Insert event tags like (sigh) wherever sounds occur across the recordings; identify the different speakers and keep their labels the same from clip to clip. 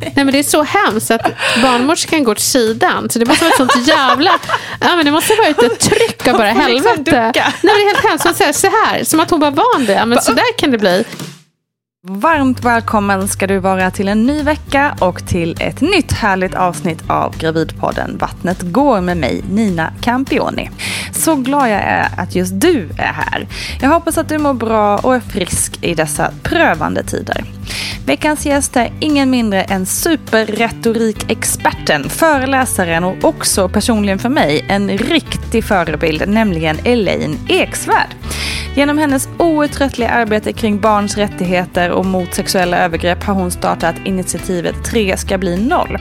Speaker 1: Nej men det är så hemskt att barnmorskan går åt sidan. Så det måste vara ett sånt jävla... Ja men det måste vara ett tryck av bara helvete. Liksom Nej det är helt hemskt. Man säger så här, som att hon var van. Ja, men så där kan det bli.
Speaker 2: Varmt välkommen ska du vara till en ny vecka och till ett nytt härligt avsnitt av Gravidpodden Vattnet går med mig, Nina Campioni. Så glad jag är att just du är här. Jag hoppas att du mår bra och är frisk i dessa prövande tider. Veckans gäst är ingen mindre än superretorikexperten, föreläsaren och också personligen för mig en riktig förebild, nämligen Elaine Eksvärd. Genom hennes outtröttliga arbete kring barns rättigheter och mot sexuella övergrepp har hon startat initiativet 3 ska bli noll.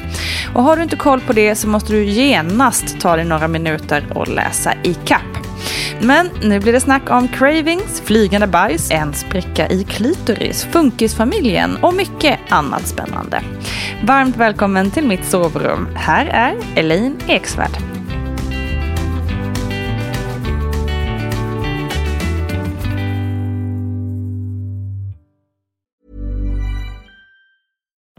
Speaker 2: Och har du inte koll på det så måste du genast ta dig några minuter och läsa i kapp. Men nu blir det snack om cravings, flygande bajs, en spricka i klitoris, funkisfamiljen och mycket annat spännande. Varmt välkommen till mitt sovrum. Här är Elaine Eksvärd.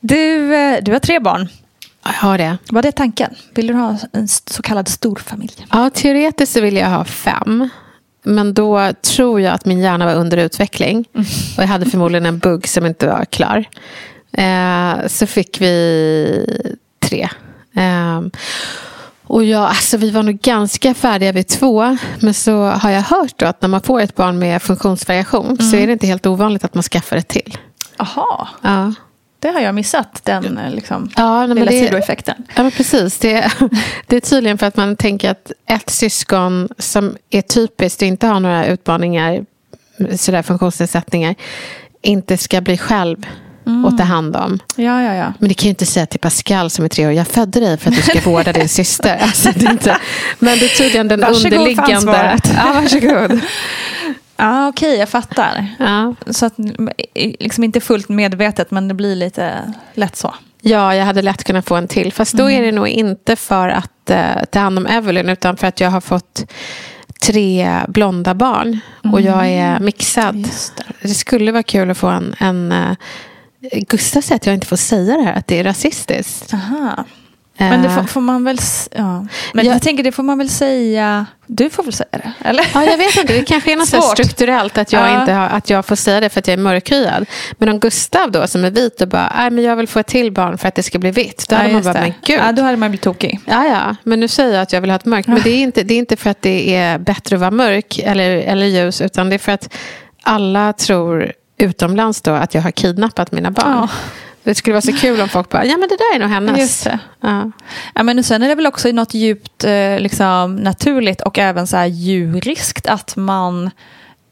Speaker 2: Du, eh, du har tre barn.
Speaker 1: Jag har det.
Speaker 2: Var det tanken? Vill du ha en så kallad storfamilj?
Speaker 1: Ja, teoretiskt så vill jag ha fem. Men då tror jag att min hjärna var under utveckling. Mm. Och jag hade förmodligen en bugg som inte var klar. Eh, så fick vi tre. Eh, och jag, alltså vi var nog ganska färdiga vid två. Men så har jag hört att när man får ett barn med funktionsvariation mm. så är det inte helt ovanligt att man skaffar ett till.
Speaker 2: Aha.
Speaker 1: Ja.
Speaker 2: Det har jag missat, den liksom,
Speaker 1: ja,
Speaker 2: lilla det, sidoeffekten.
Speaker 1: Ja, men precis. Det, (laughs) det är tydligen för att man tänker att ett syskon som är typiskt och inte har några utmaningar, sådär funktionsnedsättningar, inte ska bli själv mm. och ta hand om.
Speaker 2: Ja, ja, ja.
Speaker 1: Men det kan ju inte säga till Pascal som är tre år, jag födde dig för att du ska vårda din (laughs) syster. Alltså, det inte, men det är tydligen den varsågod underliggande...
Speaker 2: Varsågod Ja, varsågod. (laughs) Ja, okej, okay, jag fattar. Ja. Så att, liksom inte fullt medvetet, men det blir lite lätt så.
Speaker 1: Ja, jag hade lätt kunnat få en till. Fast då mm. är det nog inte för att uh, ta hand om Evelyn, utan för att jag har fått tre blonda barn. Mm. Och jag är mm. mixad. Det. det. skulle vara kul att få en... en uh, Gustav säger att jag inte får säga det här, att det är rasistiskt.
Speaker 2: Aha. Men det får, får, man väl... Ja. Men jag, jag, tänker, det får man väl säga... Du får väl säga det? Eller?
Speaker 1: Ja, jag vet inte. Det kanske är något så (laughs) strukturellt att jag, ja. inte har, att jag får säga det för att jag är mörkhyad. Men om Gustav då som är vit och bara, nej men jag vill få ett till barn för att det ska bli vitt. Då ja, hade man bara, det. men gud.
Speaker 2: Ja, då hade man blivit tokig.
Speaker 1: Ja, ja. Men nu säger jag att jag vill ha ett mörkt. Men det är inte, det är inte för att det är bättre att vara mörk eller, eller ljus. Utan det är för att alla tror utomlands då att jag har kidnappat mina barn. Det skulle vara så kul om folk bara, ja men det där är nog hennes.
Speaker 2: Just det.
Speaker 1: Ja.
Speaker 2: Ja, men sen är det väl också något djupt eh, liksom, naturligt och även så här djuriskt att man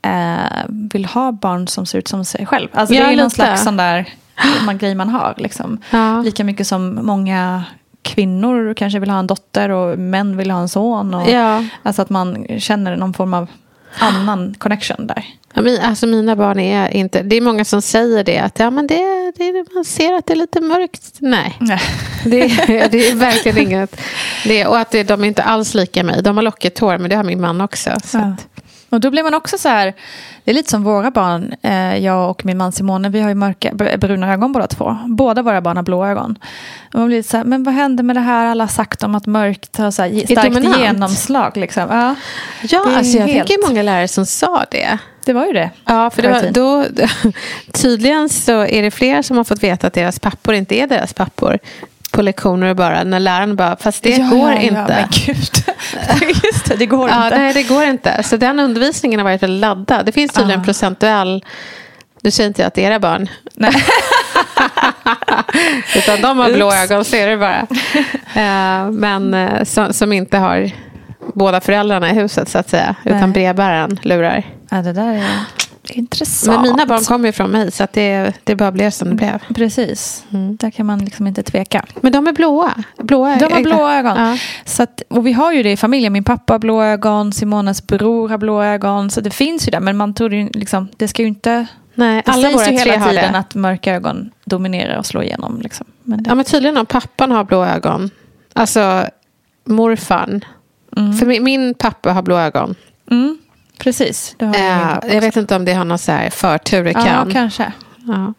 Speaker 2: eh, vill ha barn som ser ut som sig själv. Alltså,
Speaker 1: Ja,
Speaker 2: det är ju någon slags sån där (gasps) man, grej man har. Liksom.
Speaker 1: Ja.
Speaker 2: Lika mycket som många kvinnor kanske vill ha en dotter och män vill ha en son. Och,
Speaker 1: Ja.
Speaker 2: Alltså att man känner någon form av annan connection där.
Speaker 1: Ja, min, alltså mina barn är inte... Det är många som säger det. Att ja, men det, det, man ser att det är lite mörkt. Nej,
Speaker 2: Nej. (laughs)
Speaker 1: det, är- det är verkligen inget. Det, och att det, de är inte alls lika mig. De har lockigt hår, men det har min man också. Så
Speaker 2: Ja.
Speaker 1: att,
Speaker 2: Och då blir man också så här, det är lite som våra barn, eh, jag och min man Simone, vi har ju mörka, br- bruna ögon båda två. Båda våra barn har blå ögon. Och man blir så här, men vad händer med det här alla sagt om att mörkt har så här, starkt
Speaker 1: dominant.
Speaker 2: genomslag? Liksom. Ja,
Speaker 1: ja,
Speaker 2: Det
Speaker 1: alltså jag
Speaker 2: helt-
Speaker 1: tänker många lärare som sa det.
Speaker 2: det var ju det.
Speaker 1: Ja, för det var, då, (laughs) tydligen så är det fler som har fått veta att deras pappor inte är deras pappor på lektioner och bara när läraren bara, fast det
Speaker 2: Ja,
Speaker 1: går
Speaker 2: ja,
Speaker 1: inte.
Speaker 2: Ja. (laughs) (laughs) Just det, det går
Speaker 1: Ja,
Speaker 2: inte.
Speaker 1: nej, det går inte. Så den undervisningen har varit laddad. Det finns tydligen
Speaker 2: Ah.
Speaker 1: procentuell... Nu säger inte jag att det är era barn.
Speaker 2: Nej. (laughs)
Speaker 1: Utan de har blå
Speaker 2: Oops.
Speaker 1: ögon, så är det bara. Eh, men eh, som, som inte har båda föräldrarna i huset, så att säga. Utan brevbäraren lurar.
Speaker 2: Ja, det där är intressant.
Speaker 1: Men mina barn kommer ju från mig, så att det, det bara blev som det blev.
Speaker 2: Precis, där kan man liksom inte tveka.
Speaker 1: Men de är blåa. blåa
Speaker 2: De har blå ögon.
Speaker 1: Ja.
Speaker 2: Så att, och vi har ju det i familjen. Min pappa har blå ögon, Simonas bror har blå ögon. Så det finns ju där. Men man trodde ju liksom, det ska ju inte...
Speaker 1: Nej,
Speaker 2: Det
Speaker 1: alla
Speaker 2: sägs ju hela tiden att mörka ögon dominerar och slår igenom. Liksom. Men det,
Speaker 1: Ja, men tydligen om pappan har blå ögon. Alltså morfarn.
Speaker 2: Mm.
Speaker 1: För min, min pappa har blå ögon.
Speaker 2: mm, precis, det har min
Speaker 1: Eh, jag vet inte om det har någon så här förtur i
Speaker 2: Ja,
Speaker 1: kan.
Speaker 2: kanske.
Speaker 1: Ja.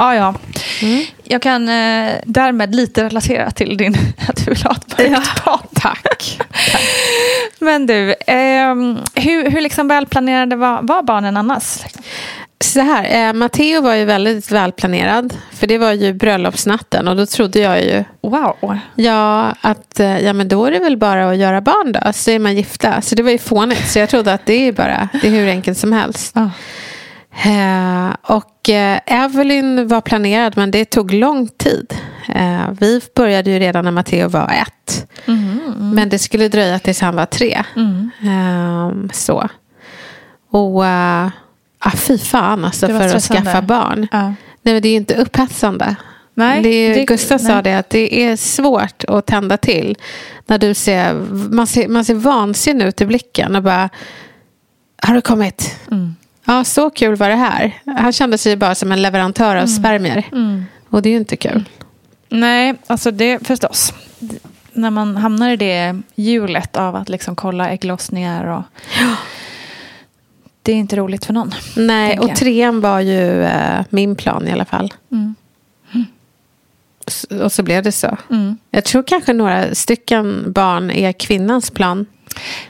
Speaker 2: Ja, ja.
Speaker 1: Mm.
Speaker 2: Jag kan eh, därmed lite relatera till din (laughs) att du vill ha ett mörkt barn. (laughs) Tack. Men du, ehm, hur, hur liksom välplanerade var, var barnen annars?
Speaker 1: Så här, eh, Matteo var ju väldigt välplanerad. För det var ju bröllopsnatten och då trodde jag ju
Speaker 2: Wow.
Speaker 1: Ja, att eh, ja, men då är det väl bara att göra barn då, så är man gifta. Så det var ju fånigt, så jag trodde att det är bara, det är hur enkelt som helst.
Speaker 2: Ja.
Speaker 1: Eh, och eh, Evelyn var planerad, men det tog lång tid. Eh, vi började ju redan när Matteo var ett. Men det skulle dröja tills han var tre.
Speaker 2: Mm.
Speaker 1: Ehm, så. Och uh, ah, fy fan alltså för att
Speaker 2: stressande.
Speaker 1: skaffa barn.
Speaker 2: Ja.
Speaker 1: Nej, men det är ju inte upphetsande.
Speaker 2: Nej,
Speaker 1: det är,
Speaker 2: det-
Speaker 1: Gustav sa
Speaker 2: nej.
Speaker 1: det att det är svårt att tända till. När du ser, man ser, man ser vansinnig ut i blicken och bara, har du kommit?
Speaker 2: Mm.
Speaker 1: Ja, så kul var det här. Han kände sig bara som en leverantör av spermier.
Speaker 2: Mm.
Speaker 1: Och det är ju inte kul.
Speaker 2: Nej, alltså det förstås. När man hamnar i det hjulet av att liksom kolla ägglossningar och... Det är inte roligt för någon.
Speaker 1: Nej, och trean var ju eh, min plan i alla fall.
Speaker 2: Mm.
Speaker 1: S- Och så blev det så.
Speaker 2: Mm.
Speaker 1: Jag tror kanske några stycken barn är kvinnans plan.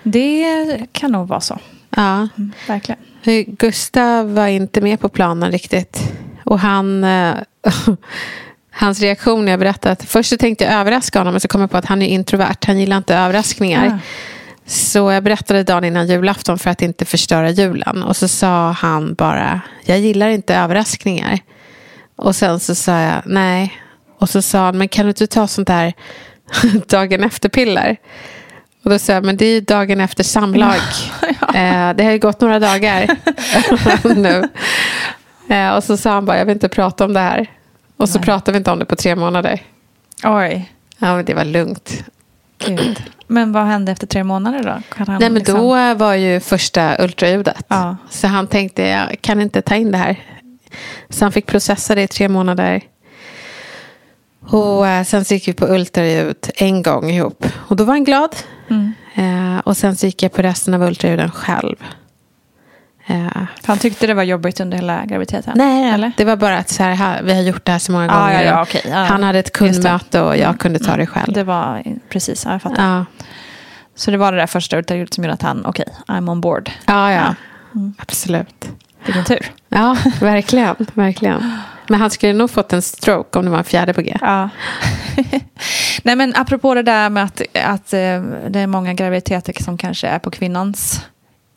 Speaker 2: Det kan nog vara så.
Speaker 1: Ja.
Speaker 2: Mm, verkligen.
Speaker 1: Gustav var inte med på planen riktigt. Och han... eh, (laughs) hans reaktion när jag berättade att först så tänkte jag överraska honom men så kom jag på att han är introvert. Han gillar inte överraskningar.
Speaker 2: Ah.
Speaker 1: Så jag berättade dagen innan julafton för att inte förstöra julen. Och så sa han bara, jag gillar inte överraskningar. Och sen så sa jag, nej. Och så sa han, men kan du inte ta sånt där (laughs) dagen efter-piller? Och då sa jag, men det är ju dagen efter samlag. (laughs) eh, det har ju gått några dagar (laughs) nu. Eh, och så sa han bara, jag vill inte prata om det här. Och så
Speaker 2: Nej.
Speaker 1: pratade vi inte om det på tre månader.
Speaker 2: Oj,
Speaker 1: Ja, men det var lugnt.
Speaker 2: Gud. Men vad hände efter tre månader då?
Speaker 1: Nej, men
Speaker 2: liksom-
Speaker 1: då var ju första ultraljudet.
Speaker 2: Ja.
Speaker 1: Så han tänkte, jag kan inte ta in det här. Så han fick processa det i tre månader. Och eh, sen så gick vi på ultraljud en gång ihop. Och då var han glad.
Speaker 2: Mm.
Speaker 1: Eh, och sen så gick jag på resten av ultraljuden själv. Eh,
Speaker 2: Han tyckte det var jobbigt under hela graviditeten?
Speaker 1: nej,
Speaker 2: Eller?
Speaker 1: det var bara att så här, vi har gjort det här så många
Speaker 2: Ja,
Speaker 1: gånger.
Speaker 2: ja, ja, okej. Ja,
Speaker 1: Han hade ett.
Speaker 2: Mm.
Speaker 1: kundmöte och jag kunde ta det själv.
Speaker 2: Det var precis, ja, jag fattar. Så det var det där första ultraljudet som gjorde att han, okej, I'm on board.
Speaker 1: ja, ja.
Speaker 2: Mm.
Speaker 1: absolut.
Speaker 2: Vilken tur.
Speaker 1: Ja, verkligen. verkligen. Men han skulle nog fått en stroke om det var en fjärde på G.
Speaker 2: Ja. (laughs) Nej men apropå det där med att, att eh, det är många graviditeter som kanske är på kvinnans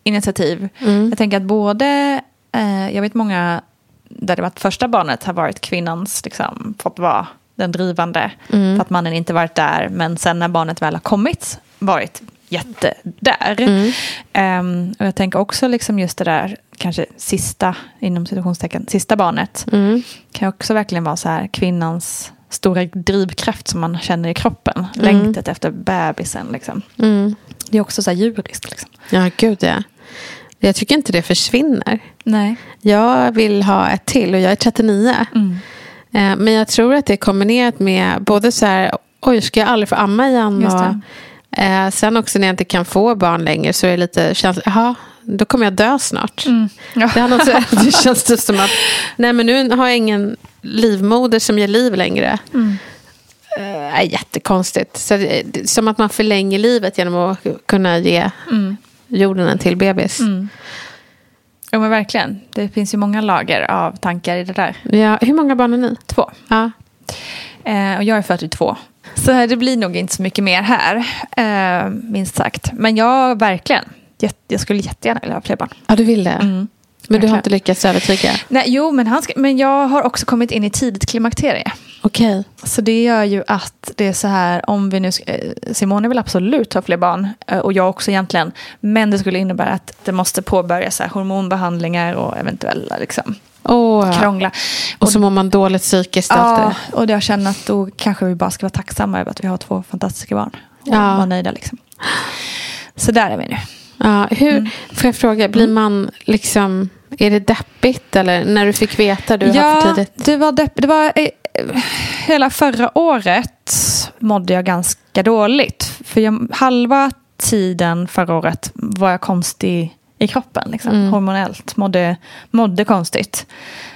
Speaker 2: initiativ.
Speaker 1: Mm.
Speaker 2: Jag tänker att både, eh, jag vet många där det var att första barnet har varit kvinnans, liksom, fått vara den drivande.
Speaker 1: Mm.
Speaker 2: För att mannen inte varit där. Men sen när barnet väl har kommit, varit jätte där.
Speaker 1: Mm.
Speaker 2: Ehm, och jag tänker också liksom just det där, kanske sista, inom situationstecken, sista barnet.
Speaker 1: Mm.
Speaker 2: Kan också verkligen vara så här kvinnans stora drivkraft som man känner i kroppen.
Speaker 1: Mm.
Speaker 2: Längtet efter bebisen liksom.
Speaker 1: Mm.
Speaker 2: Det är också så här djuriskt liksom.
Speaker 1: Ja, gud ja. Jag tycker inte det försvinner.
Speaker 2: Nej.
Speaker 1: Jag vill ha ett till och jag är 39.
Speaker 2: Mm.
Speaker 1: Eh, Men jag tror att det är kombinerat med både så här, oj, ska jag aldrig få amma igen? Och, eh, sen också när jag inte kan få barn längre så är det lite, känns, jaha, då kommer jag dö snart.
Speaker 2: Mm. Ja.
Speaker 1: Det, har något, (laughs) det känns det som att, nej men nu har jag ingen livmoder som ger liv längre.
Speaker 2: Mm.
Speaker 1: Är jättekonstigt. Så som att man förlänger livet genom att kunna ge
Speaker 2: Mm.
Speaker 1: Jorden en till bebis.
Speaker 2: Mm. Ja men verkligen. Det finns ju många lager av tankar i det där.
Speaker 1: Ja, hur många barn har ni?
Speaker 2: Två.
Speaker 1: Ja.
Speaker 2: Eh, och jag är 42. Så här, det blir nog inte så mycket mer här. Eh, minst sagt. Men jag verkligen. Jag skulle jättegärna vilja ha fler barn.
Speaker 1: ja, du vill det.
Speaker 2: Mm.
Speaker 1: Men du har inte lyckats övertyga?
Speaker 2: Nej, jo, men, han ska, men jag har också kommit in i tidigt klimakterie.
Speaker 1: Okej.
Speaker 2: Så det gör ju att det är så här, om vi nu, eh, Simone vill absolut ha fler barn, eh, och jag också egentligen, men det skulle innebära att det måste påbörjas så här, hormonbehandlingar och eventuella liksom,
Speaker 1: Åh.
Speaker 2: krångla.
Speaker 1: Och så mår man dåligt psykiskt
Speaker 2: ja, och jag känner att då kanske vi bara ska vara tacksamma över att vi har två fantastiska barn. Och
Speaker 1: Ja.
Speaker 2: vara nöjda liksom. Så där är vi nu.
Speaker 1: Ja, hur,
Speaker 2: Mm.
Speaker 1: Får jag fråga, blir man liksom... Är det deppigt eller när du fick veta du har för
Speaker 2: Ja,
Speaker 1: tidigt?
Speaker 2: det var, depp, det var eh, hela förra året mådde jag ganska dåligt. För jag, halva tiden förra året var jag konstig i kroppen. Liksom,
Speaker 1: Mm.
Speaker 2: Hormonellt. Mådde, mådde konstigt.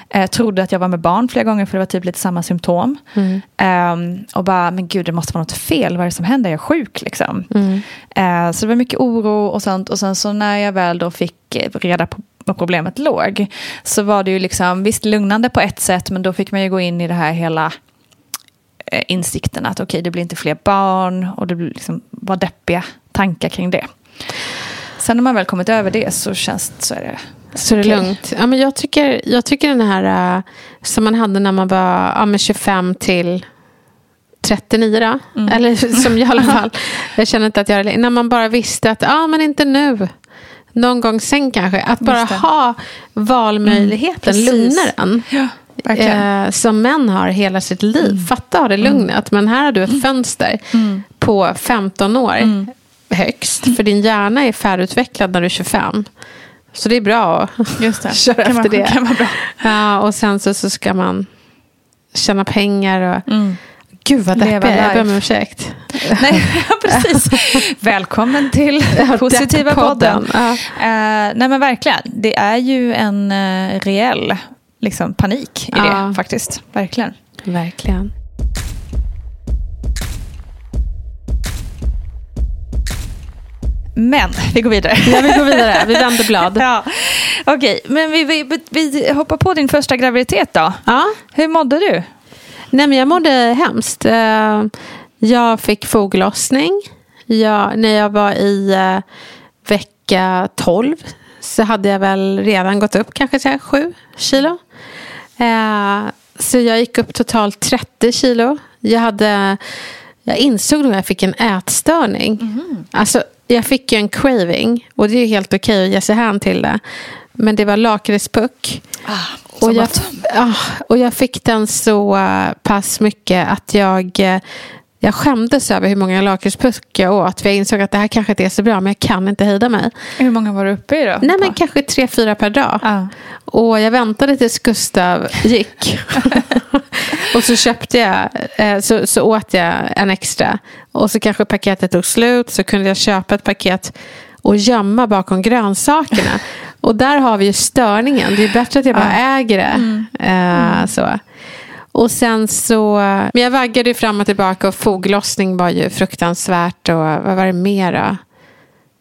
Speaker 2: Eh, trodde att jag var med barn flera gånger för det var typ lite samma symptom.
Speaker 1: Mm.
Speaker 2: Ehm, och bara, men gud det måste vara något fel. Vad är det som händer? Jag är sjuk liksom.
Speaker 1: Mm.
Speaker 2: Eh, så det var mycket oro och sånt. Och sen så när jag väl då fick eh, reda på var problemet låg. Så var det ju liksom, visst lugnande på ett sätt. Men då fick man ju gå in i det här hela eh, insikten att okej det blir inte fler barn. Och det blir liksom, var deppiga tankar kring det. Sen när man väl kommit över det så känns så är det
Speaker 1: Så det är
Speaker 2: okej.
Speaker 1: lugnt. Ja, men jag, tycker, jag tycker den här äh, som man hade när man var ja, men 25 till 39 då.
Speaker 2: Mm.
Speaker 1: Eller (laughs) som jag i alla (laughs) fall. Jag känner inte att jag är När man bara visste att ja, men inte nu. Någon gång sen kanske. Att bara ha valmöjligheten
Speaker 2: Mm,
Speaker 1: lugnar en.
Speaker 2: Ja.
Speaker 1: Eh, som män har hela sitt liv. Fatta ha det lugnet. Men här har du ett fönster
Speaker 2: Mm.
Speaker 1: på 15 år högst. För din hjärna är färdigutvecklad när du är 25. Så det är bra att
Speaker 2: Just det. (laughs)
Speaker 1: köra
Speaker 2: Kan
Speaker 1: efter det.
Speaker 2: Kan vara bra.
Speaker 1: Ja, och sen så, så ska man tjäna pengar. Och...
Speaker 2: Mm.
Speaker 1: Gud vad deppig jag ber om ursäkt. (laughs)
Speaker 2: Nej, precis. Välkommen till (laughs) Positiva podden.
Speaker 1: Ja.
Speaker 2: Eh, nej men verkligen, det är ju en uh, reell liksom, panik i
Speaker 1: Ja.
Speaker 2: det faktiskt. Verkligen.
Speaker 1: Verkligen.
Speaker 2: Men vi går vidare.
Speaker 1: Ja, vi går vidare. Vi vänder blad. (laughs)
Speaker 2: ja. Okej, men vi, vi, vi hoppar på din första graviditet då.
Speaker 1: Ja.
Speaker 2: Hur mådde du?
Speaker 1: Nej, men jag mådde hemskt. Eh, Jag fick foglossning. Jag, när jag var i eh, vecka 12 så hade jag väl redan gått upp kanske så här, 7 kilo. Eh, Så jag gick upp totalt 30 kilo. Jag, hade, jag insåg nog att jag fick en ätstörning. Alltså, jag fick ju en craving och det är ju helt okej att ge sig hän till det. Men det var lakritspuck.
Speaker 2: så
Speaker 1: Och jag, ja, och jag fick den så eh, pass mycket att jag, eh, jag skämdes över hur många lakritspuck jag åt. För jag insåg att det här kanske inte är så bra, men jag kan inte hejda mig.
Speaker 2: Hur många var du uppe i då?
Speaker 1: Nej, men kanske tre, fyra per dag.
Speaker 2: Ja.
Speaker 1: Och jag väntade tills Gustav gick. (laughs) och så köpte jag, eh, så, så åt jag en extra. Och så kanske paketet tog slut, så kunde jag köpa ett paket och gömma bakom grönsakerna. (laughs) Och där har vi ju störningen. Det är bättre att jag bara äger det. Eh, så. Och sen så, men jag vaggade fram och tillbaka och foglossning var ju fruktansvärt. Och vad var det mer då?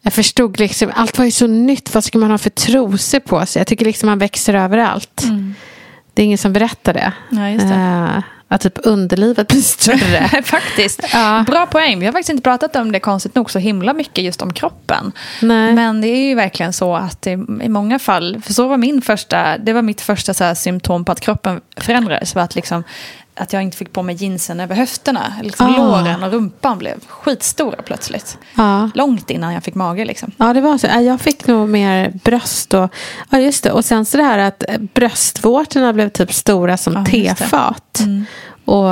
Speaker 1: Jag förstod liksom, allt var ju så nytt. Vad ska man ha för trosor på sig? Jag tycker liksom man växer överallt. Det är ingen som berättar det.
Speaker 2: Ja, det.
Speaker 1: Att typ underlivet blir större. (laughs)
Speaker 2: faktiskt.
Speaker 1: Ja.
Speaker 2: Bra poäng. Vi har faktiskt inte pratat om det konstigt nog så himla mycket just om kroppen.
Speaker 1: Nej.
Speaker 2: Men det är ju verkligen så att i, i många fall, för så var min första, det var mitt första så här, symptom på att kroppen förändrades. Var att, liksom, att jag inte fick på mig jeansen över höfterna. Liksom
Speaker 1: Ah.
Speaker 2: Låren och rumpan blev skitstora plötsligt.
Speaker 1: Ja.
Speaker 2: Långt innan jag fick mage liksom.
Speaker 1: Ja, det var så. Ja, Jag fick nog mer bröst. Och, ja, just det. och sen så det här att bröstvårtorna blev typ stora som
Speaker 2: Ja,
Speaker 1: tefat. Och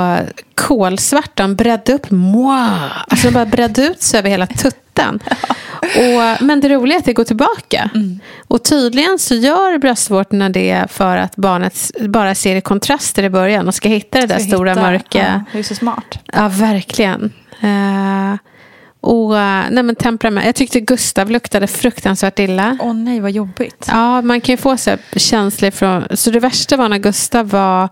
Speaker 1: kolsvartan bredde upp. Moi. Alltså de bara bredde ut sig över hela tutten. Och, men det roliga är att det går tillbaka. Och tydligen så gör bröstvårtorna det för att barnet bara ser i kontraster i början och ska hitta det där
Speaker 2: Ska
Speaker 1: stora
Speaker 2: hitta-
Speaker 1: mörka.
Speaker 2: Ja, det är så smart.
Speaker 1: Ja, verkligen. Eh, och nej, men temperament. Jag tyckte Gustav luktade fruktansvärt illa.
Speaker 2: Åh nej, vad jobbigt.
Speaker 1: Ja, man kan ju få så här känslor från... Så det värsta var när Gustav var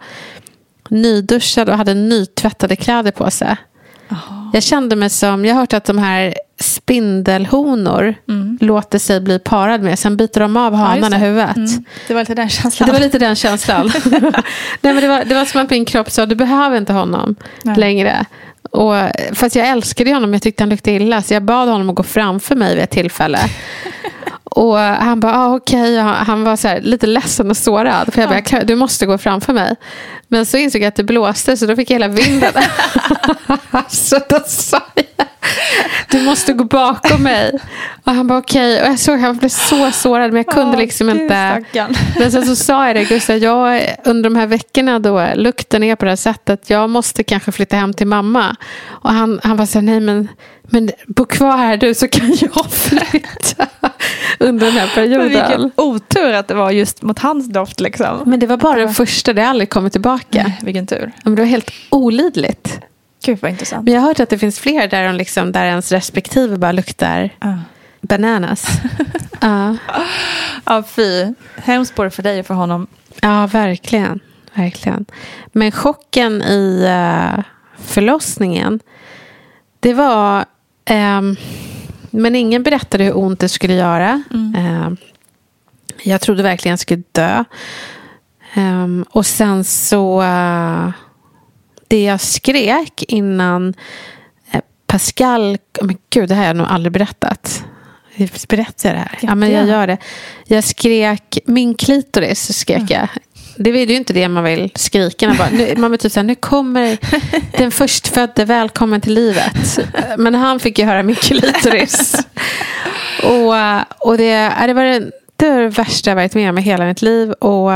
Speaker 1: nyduschad och hade nytvättade kläder på sig. Jag kände mig som... Jag har hört att de här spindelhonor låter sig bli parad med. Sen biter de av
Speaker 2: Mm. Ja,
Speaker 1: huvudet.
Speaker 2: Mm. Det var lite den känslan.
Speaker 1: Det var lite den känslan. (laughs) Nej, men det, var, det var som att min kropp sa, du behöver inte honom
Speaker 2: Nej.
Speaker 1: längre. Och, fast jag älskade honom, jag tyckte han luktade illa. Så jag bad honom att gå framför mig vid ett tillfälle. (laughs) Och han bara, ah, okej. Och Han var så här, lite ledsen och sårad. För jag bara, "Jag klarar- du måste gå framför mig. Men så insåg jag att det blåste, så då fick jag hela vinden. (laughs) så då sa jag, du måste gå bakom mig. Och han bara, okej. Och jag såg att han blev så sårad, men jag kunde
Speaker 2: Åh,
Speaker 1: liksom
Speaker 2: gud,
Speaker 1: inte.
Speaker 2: stackarn.
Speaker 1: Men sen så sa jag det, Gustav, jag, under de här veckorna då lukten är på det här sättet, jag måste kanske flytta hem till mamma. Och han, han var så här, nej men, men bo kvar här du så kan jag flytta (laughs) under den här
Speaker 2: Men
Speaker 1: perioden.
Speaker 2: vilken otur att det var just mot hans doft liksom.
Speaker 1: Men det var bara den första, det har aldrig kommit tillbaka.
Speaker 2: Nej, vilken tur.
Speaker 1: Men det var helt olidligt.
Speaker 2: Gud vad intressant.
Speaker 1: Men jag har hört att det finns fler där, de liksom, där ens respektive bara luktar
Speaker 2: Ja.
Speaker 1: bananas. (laughs) ja.
Speaker 2: Ja, fy. Hemskt både för dig och för honom.
Speaker 1: Ja, verkligen. verkligen. Men chocken i uh, förlossningen, det var... ehm, men ingen berättade hur ont det skulle göra. Ehm, jag trodde verkligen jag skulle dö. Ehm, och sen så... eh, det jag skrek innan eh, Pascal... Men gud, det här har jag nog aldrig berättat. Berättar jag det här? Ja, men jag gör det. Jag skrek min klitoris. Skrek jag. Det är ju inte det man vill skrika. Man, bara, nu, man vill typ säga, nu kommer den förstfödde, välkommen till livet. Men han fick ju höra min klitoris. Och, och det, det, var det, det var det värsta jag varit med om i hela mitt liv. Och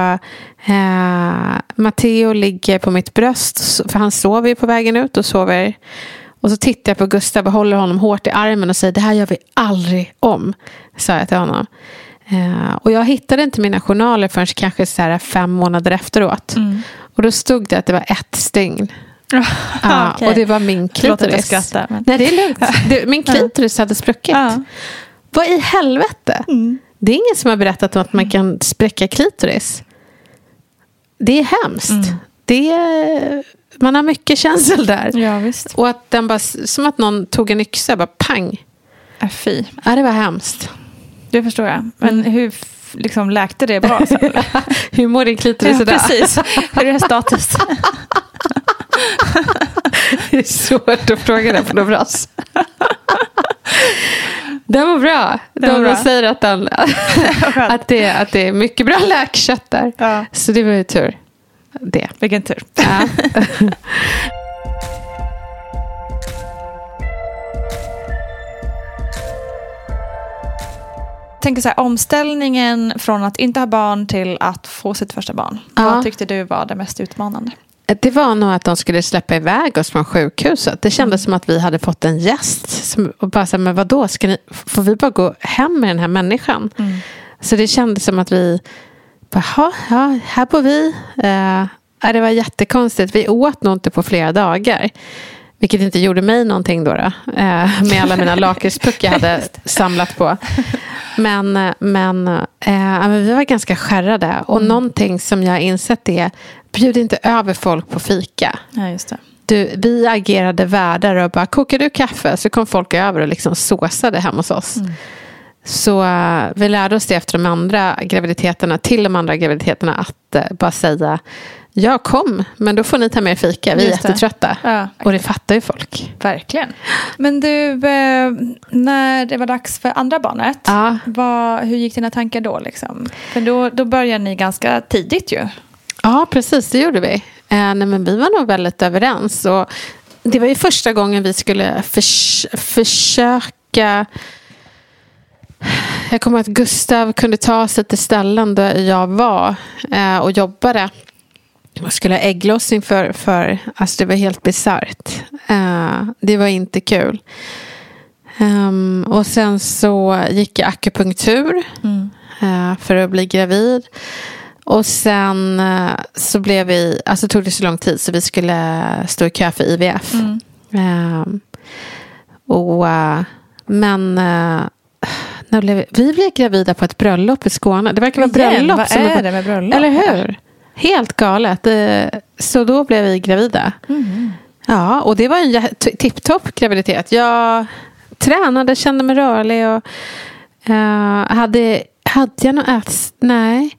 Speaker 1: eh, Matteo ligger på mitt bröst. För han sover ju på vägen ut och sover. Och så tittar jag på Gustav och håller honom hårt i armen och säger det här gör vi aldrig om. Sa jag till honom. Eh, och jag hittade inte mina journaler förrän kanske så här fem månader efteråt. Och då stod det att det var ett stygn. (laughs) Ja,
Speaker 2: Okej.
Speaker 1: Och det var min klitoris.
Speaker 2: skrattar, men-
Speaker 1: Nej, det är lugnt. (laughs) Det, min klitoris hade spruckit.
Speaker 2: Ja.
Speaker 1: Vad i helvete? Det är ingen som har berättat om att man kan spräcka klitoris. Det är hemskt. Det är, man har mycket känsel där.
Speaker 2: Ja, visst.
Speaker 1: Och att den bara, som att någon tog en yxa, bara pang.
Speaker 2: Äh, fy.
Speaker 1: Ja, det var hemskt.
Speaker 2: Det förstår jag. Men hur f- liksom, läkte det bra? (laughs)
Speaker 1: Hur mår din klitoris
Speaker 2: ja,
Speaker 1: idag?
Speaker 2: precis. Hur är status? (laughs)
Speaker 1: Det är svårt att fråga det på någon bras. Den var bra.
Speaker 2: Den var
Speaker 1: De
Speaker 2: bra.
Speaker 1: säger att, den, (laughs) att, det, att det är mycket bra läkkött där.
Speaker 2: Ja.
Speaker 1: Så det var ju tur. Det.
Speaker 2: Vilken tur.
Speaker 1: Ja. (laughs)
Speaker 2: Tänker så här, omställningen från att inte ha barn till att få sitt första barn.
Speaker 1: Ja.
Speaker 2: Vad tyckte du var det mest utmanande?
Speaker 1: Det var nog att de skulle släppa iväg oss från sjukhuset. Det kändes som att vi hade fått en gäst. Som, och bara så här, men vadå, ska ni, får vi bara gå hem med den här människan? Så det kändes som att vi, bara, "Ha, ja, här bor vi. Ja, det var jättekonstigt. Vi åt nog inte på flera dagar. Vilket inte gjorde mig någonting då. då eh, med alla mina lakritspuck jag hade samlat på. Men, men, eh, men vi var ganska skärrade. Och någonting som jag har insett är bjud inte över folk på fika.
Speaker 2: Ja, just det.
Speaker 1: Du, vi agerade värdar och bara kokar du kaffe så kom folk över och liksom såsade hemma hos oss. Så eh, vi lärde oss det efter de andra graviditeterna, till de andra graviditeterna, att eh, bara säga jag kom, men då får ni ta med fika. Vi är
Speaker 2: Just
Speaker 1: jättetrötta.
Speaker 2: Ja,
Speaker 1: Och det fattar ju folk.
Speaker 2: verkligen. Men du, eh, när det var dags för andra barnet,
Speaker 1: Ja.
Speaker 2: vad, hur gick dina tankar då? Liksom? För då, då började ni ganska tidigt ju.
Speaker 1: Ja, precis. Det gjorde vi. Eh, nej, men vi var nog väldigt överens. Och det var ju första gången vi skulle förs försöka... Jag kommer att Gustav kunde ta sig till ställen där jag var eh, och jobbade. Jag skulle ha ägglossning för, för alltså det var helt bisarrt. Eh, det var inte kul. Ehm, och sen så gick jag akupunktur eh, för att bli gravid. Och sen eh, så blev vi, alltså tog det så lång tid så vi skulle stå i kö för IVF. Ehm, och, eh, men när blev vi, blev gravida på ett bröllop i Skåne. Det verkar vara
Speaker 2: Igen,
Speaker 1: bröllop.
Speaker 2: vad
Speaker 1: som
Speaker 2: är det med bröllop?
Speaker 1: Eller hur? Helt galet. Eh, Så då blev vi gravida. Ja, och det var en tipptopp graviditet. Jag tränade, kände mig rörlig och eh, hade, hade jag något ät... Nej.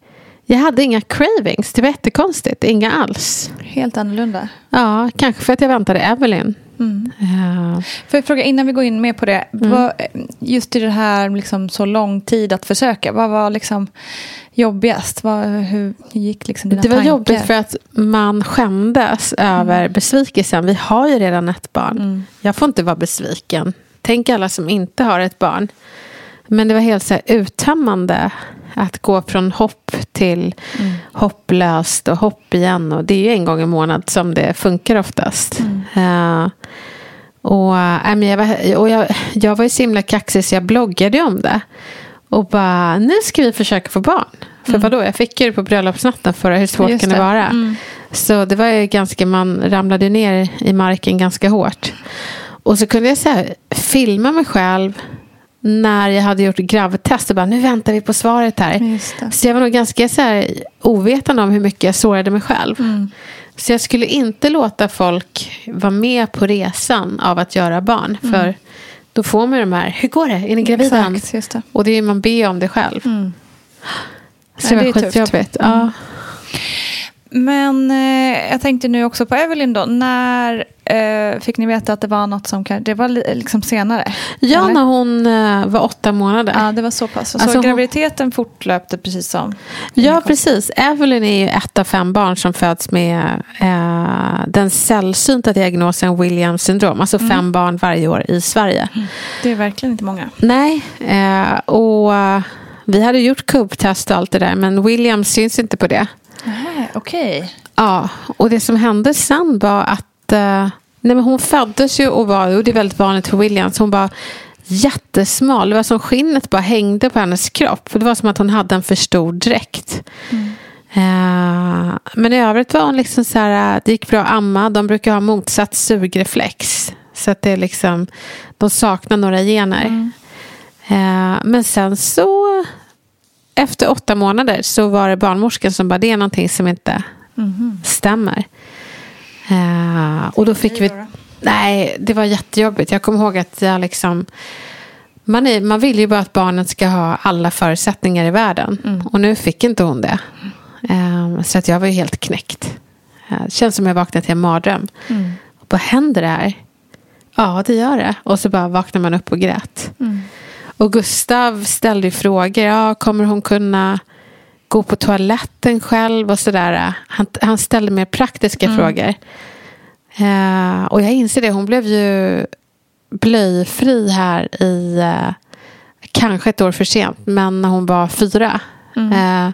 Speaker 1: Jag hade inga cravings. Det var jättekonstigt. Inga alls.
Speaker 2: Helt annorlunda.
Speaker 1: Ja, kanske för att jag väntade Evelyn.
Speaker 2: Mm.
Speaker 1: Eh,
Speaker 2: Får jag fråga innan vi går in mer på det.
Speaker 1: Mm.
Speaker 2: Vad, just i det här liksom, så lång tid att försöka. Vad var liksom jobbigast? Vad, hur gick liksom dina
Speaker 1: det var
Speaker 2: tankar?
Speaker 1: jobbigt för att man skämdes över besvikelsen. Vi har ju redan ett barn.
Speaker 2: Mm.
Speaker 1: Jag får inte vara besviken. Tänk alla som inte har ett barn. Men det var helt så här uttömmande att gå från hopp till
Speaker 2: Mm.
Speaker 1: hopplöst och hopp igen. Och det är ju en gång i månad som det funkar oftast. Eh, och äh, jag, var, och jag, jag var ju så himla kaxig så jag bloggade om det. Och bara, nu ska vi försöka få barn. För vadå, jag fick ju det på bröllopsnatten förra, hur svårt
Speaker 2: Just
Speaker 1: kan det
Speaker 2: det.
Speaker 1: vara?
Speaker 2: Mm.
Speaker 1: Så det var ju ganska, man ramlade ner i marken ganska hårt. Och så kunde jag så här, filma mig själv när jag hade gjort gravtest och bara, nu väntar vi på svaret här. Så jag var nog ganska så här, ovetande om hur mycket jag sårade mig själv.
Speaker 2: Mm.
Speaker 1: Så jag skulle inte låta folk vara med på resan av att göra barn. För då får man ju de här, hur går det? Är ni gravida?
Speaker 2: Mm. Exakt, det.
Speaker 1: Och det är man be om det själv.
Speaker 2: Mm.
Speaker 1: Så
Speaker 2: Ja,
Speaker 1: det var
Speaker 2: tufft. Mm.
Speaker 1: skitjobbigt. Ja.
Speaker 2: Men eh, jag tänkte nu också på Evelyn då. När eh, fick ni veta att det var något som kan, det var li- liksom senare?
Speaker 1: ja,
Speaker 2: eller?
Speaker 1: när hon eh, var åtta månader.
Speaker 2: Ja, det var så pass. Så
Speaker 1: Alltså hon-
Speaker 2: graviditeten fortlöpte precis som?
Speaker 1: Ja, precis. Evelyn är ju ett av fem barn som föds med eh, den sällsynta diagnosen Williams syndrom. Alltså fem barn varje år i Sverige.
Speaker 2: Det är verkligen inte många.
Speaker 1: Nej, eh, och eh, vi hade gjort kubbtest och allt det där. Men Williams syns inte på det.
Speaker 2: Okej.
Speaker 1: Ja, och det som hände sen var att eh, nej men hon föddes ju och var, och det är väldigt vanligt för Williams, hon var jättesmal. Det var som skinnet bara hängde på hennes kropp. Det var som att hon hade en för stor dräkt. Eh, men i övrigt var hon liksom så här, det gick bra att amma. De brukar ha motsatt sugreflex. Så att det är liksom, de saknar några gener. Eh, men sen så, efter åtta månader så var det barnmorskan som bara, det är någonting som inte stämmer. Eh, och då fick vi... Nej, det var jättejobbigt. Jag kommer ihåg att jag liksom... Man, är, man vill ju bara att barnen ska ha alla förutsättningar i världen. Och nu fick inte hon det. Eh, så att jag var ju helt knäckt. Eh, det känns som jag vaknade till en mardröm. Och vad händer det här? Ja, det gör det. Och så bara vaknar man upp och grät. Och Gustav ställde ju frågor. Ja, kommer hon kunna gå på toaletten själv och sådär. Han, han ställde mer praktiska frågor. Eh, och jag inser det, hon blev ju blöjfri här i eh, kanske ett år för sent, men när hon var fyra. Eh,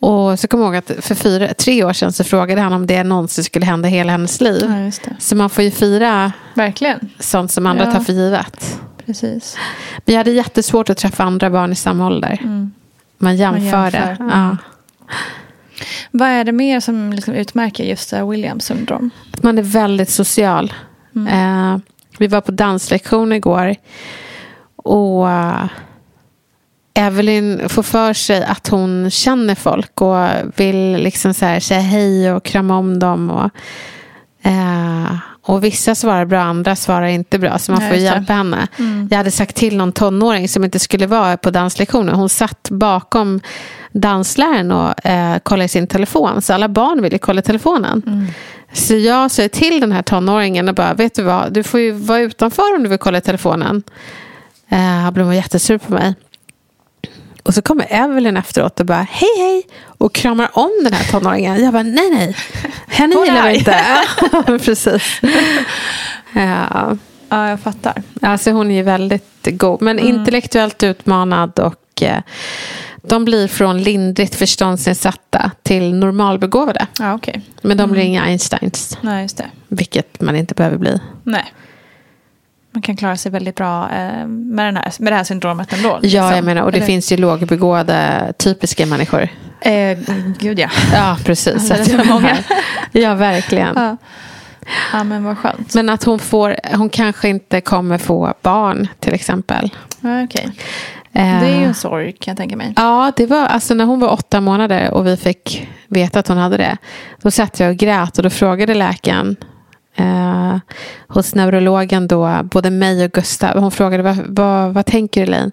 Speaker 1: och så kommer jag ihåg att för fyra, tre år sedan så frågade han om det någonsin skulle hända hela hennes liv.
Speaker 2: Ja.
Speaker 1: Så man får ju fira
Speaker 2: Verkligen.
Speaker 1: sånt som andra
Speaker 2: Ja.
Speaker 1: tar för givet.
Speaker 2: Precis.
Speaker 1: Vi hade jättesvårt att träffa andra barn i samma ålder. Man jämförde.
Speaker 2: jämför. Mm.
Speaker 1: Ja.
Speaker 2: Vad är det mer som liksom utmärker just här Williams syndrom?
Speaker 1: Att man är väldigt social. Eh, vi var på danslektion igår. Och eh, Evelyn får för sig att hon känner folk och vill liksom så här säga hej och krama om dem. Och, eh, Och vissa svarar bra, andra svarar inte bra. Så man
Speaker 2: Ja,
Speaker 1: får hjälpa henne. Jag hade sagt till någon tonåring som inte skulle vara på danslektionen. Hon satt bakom dansläraren och eh, kollade i sin telefon. Så alla barn ville kolla telefonen. Så jag sa till den här tonåringen och bara, vet du vad, du får ju vara utanför om du vill kolla i telefonen. Eh, blev jättesur på mig. Och så kommer Evelyn efteråt och bara hej hej och kramar om den här tonåringen. Jag bara nej nej, henne gillar vi inte. (laughs) (laughs) Precis. Ja,
Speaker 2: Ja, jag fattar.
Speaker 1: alltså hon är ju väldigt god. Men
Speaker 2: Mm.
Speaker 1: intellektuellt utmanad och eh, de blir från lindrigt förståndsnedsatta till normalbegåvade.
Speaker 2: Ja, okej.
Speaker 1: Men de blir
Speaker 2: Mm.
Speaker 1: inga Einsteins,
Speaker 2: Nej, just det.
Speaker 1: vilket man inte behöver bli.
Speaker 2: Nej. Man kan klara sig väldigt bra eh, med, den här, med det här syndromet ändå.
Speaker 1: Ja,
Speaker 2: liksom.
Speaker 1: jag menar, och det
Speaker 2: Eller-
Speaker 1: finns ju lågbegåvade typiska människor.
Speaker 2: Eh, gud, ja. (laughs)
Speaker 1: Ja, precis.
Speaker 2: Det är
Speaker 1: Att
Speaker 2: många.
Speaker 1: Ja, verkligen.
Speaker 2: ja. Ja, men vad skönt.
Speaker 1: Men att hon, får, hon kanske inte kommer få barn till exempel.
Speaker 2: Ja, okej.
Speaker 1: Eh,
Speaker 2: Det är ju en sorg kan jag tänka mig.
Speaker 1: Ja, det var alltså när hon var åtta månader och vi fick veta att hon hade det. Då satt jag och grät och då frågade läkaren eh, hos neurologen då, både mig och Gustav. Hon frågade vad, vad, vad tänker Elaine?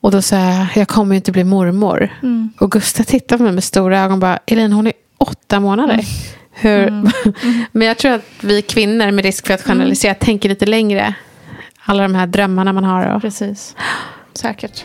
Speaker 1: Och då sa jag, jag kommer ju inte bli mormor.
Speaker 2: Mm.
Speaker 1: Och Gustav tittade på mig med stora ögon och bara, Elaine hon är åtta månader.
Speaker 2: Mm.
Speaker 1: Hur? (laughs) Men jag tror att vi kvinnor med risk för att
Speaker 2: Mm.
Speaker 1: generalisera tänker lite längre. Alla de här drömmarna man har. Och,
Speaker 2: Precis. Säkert.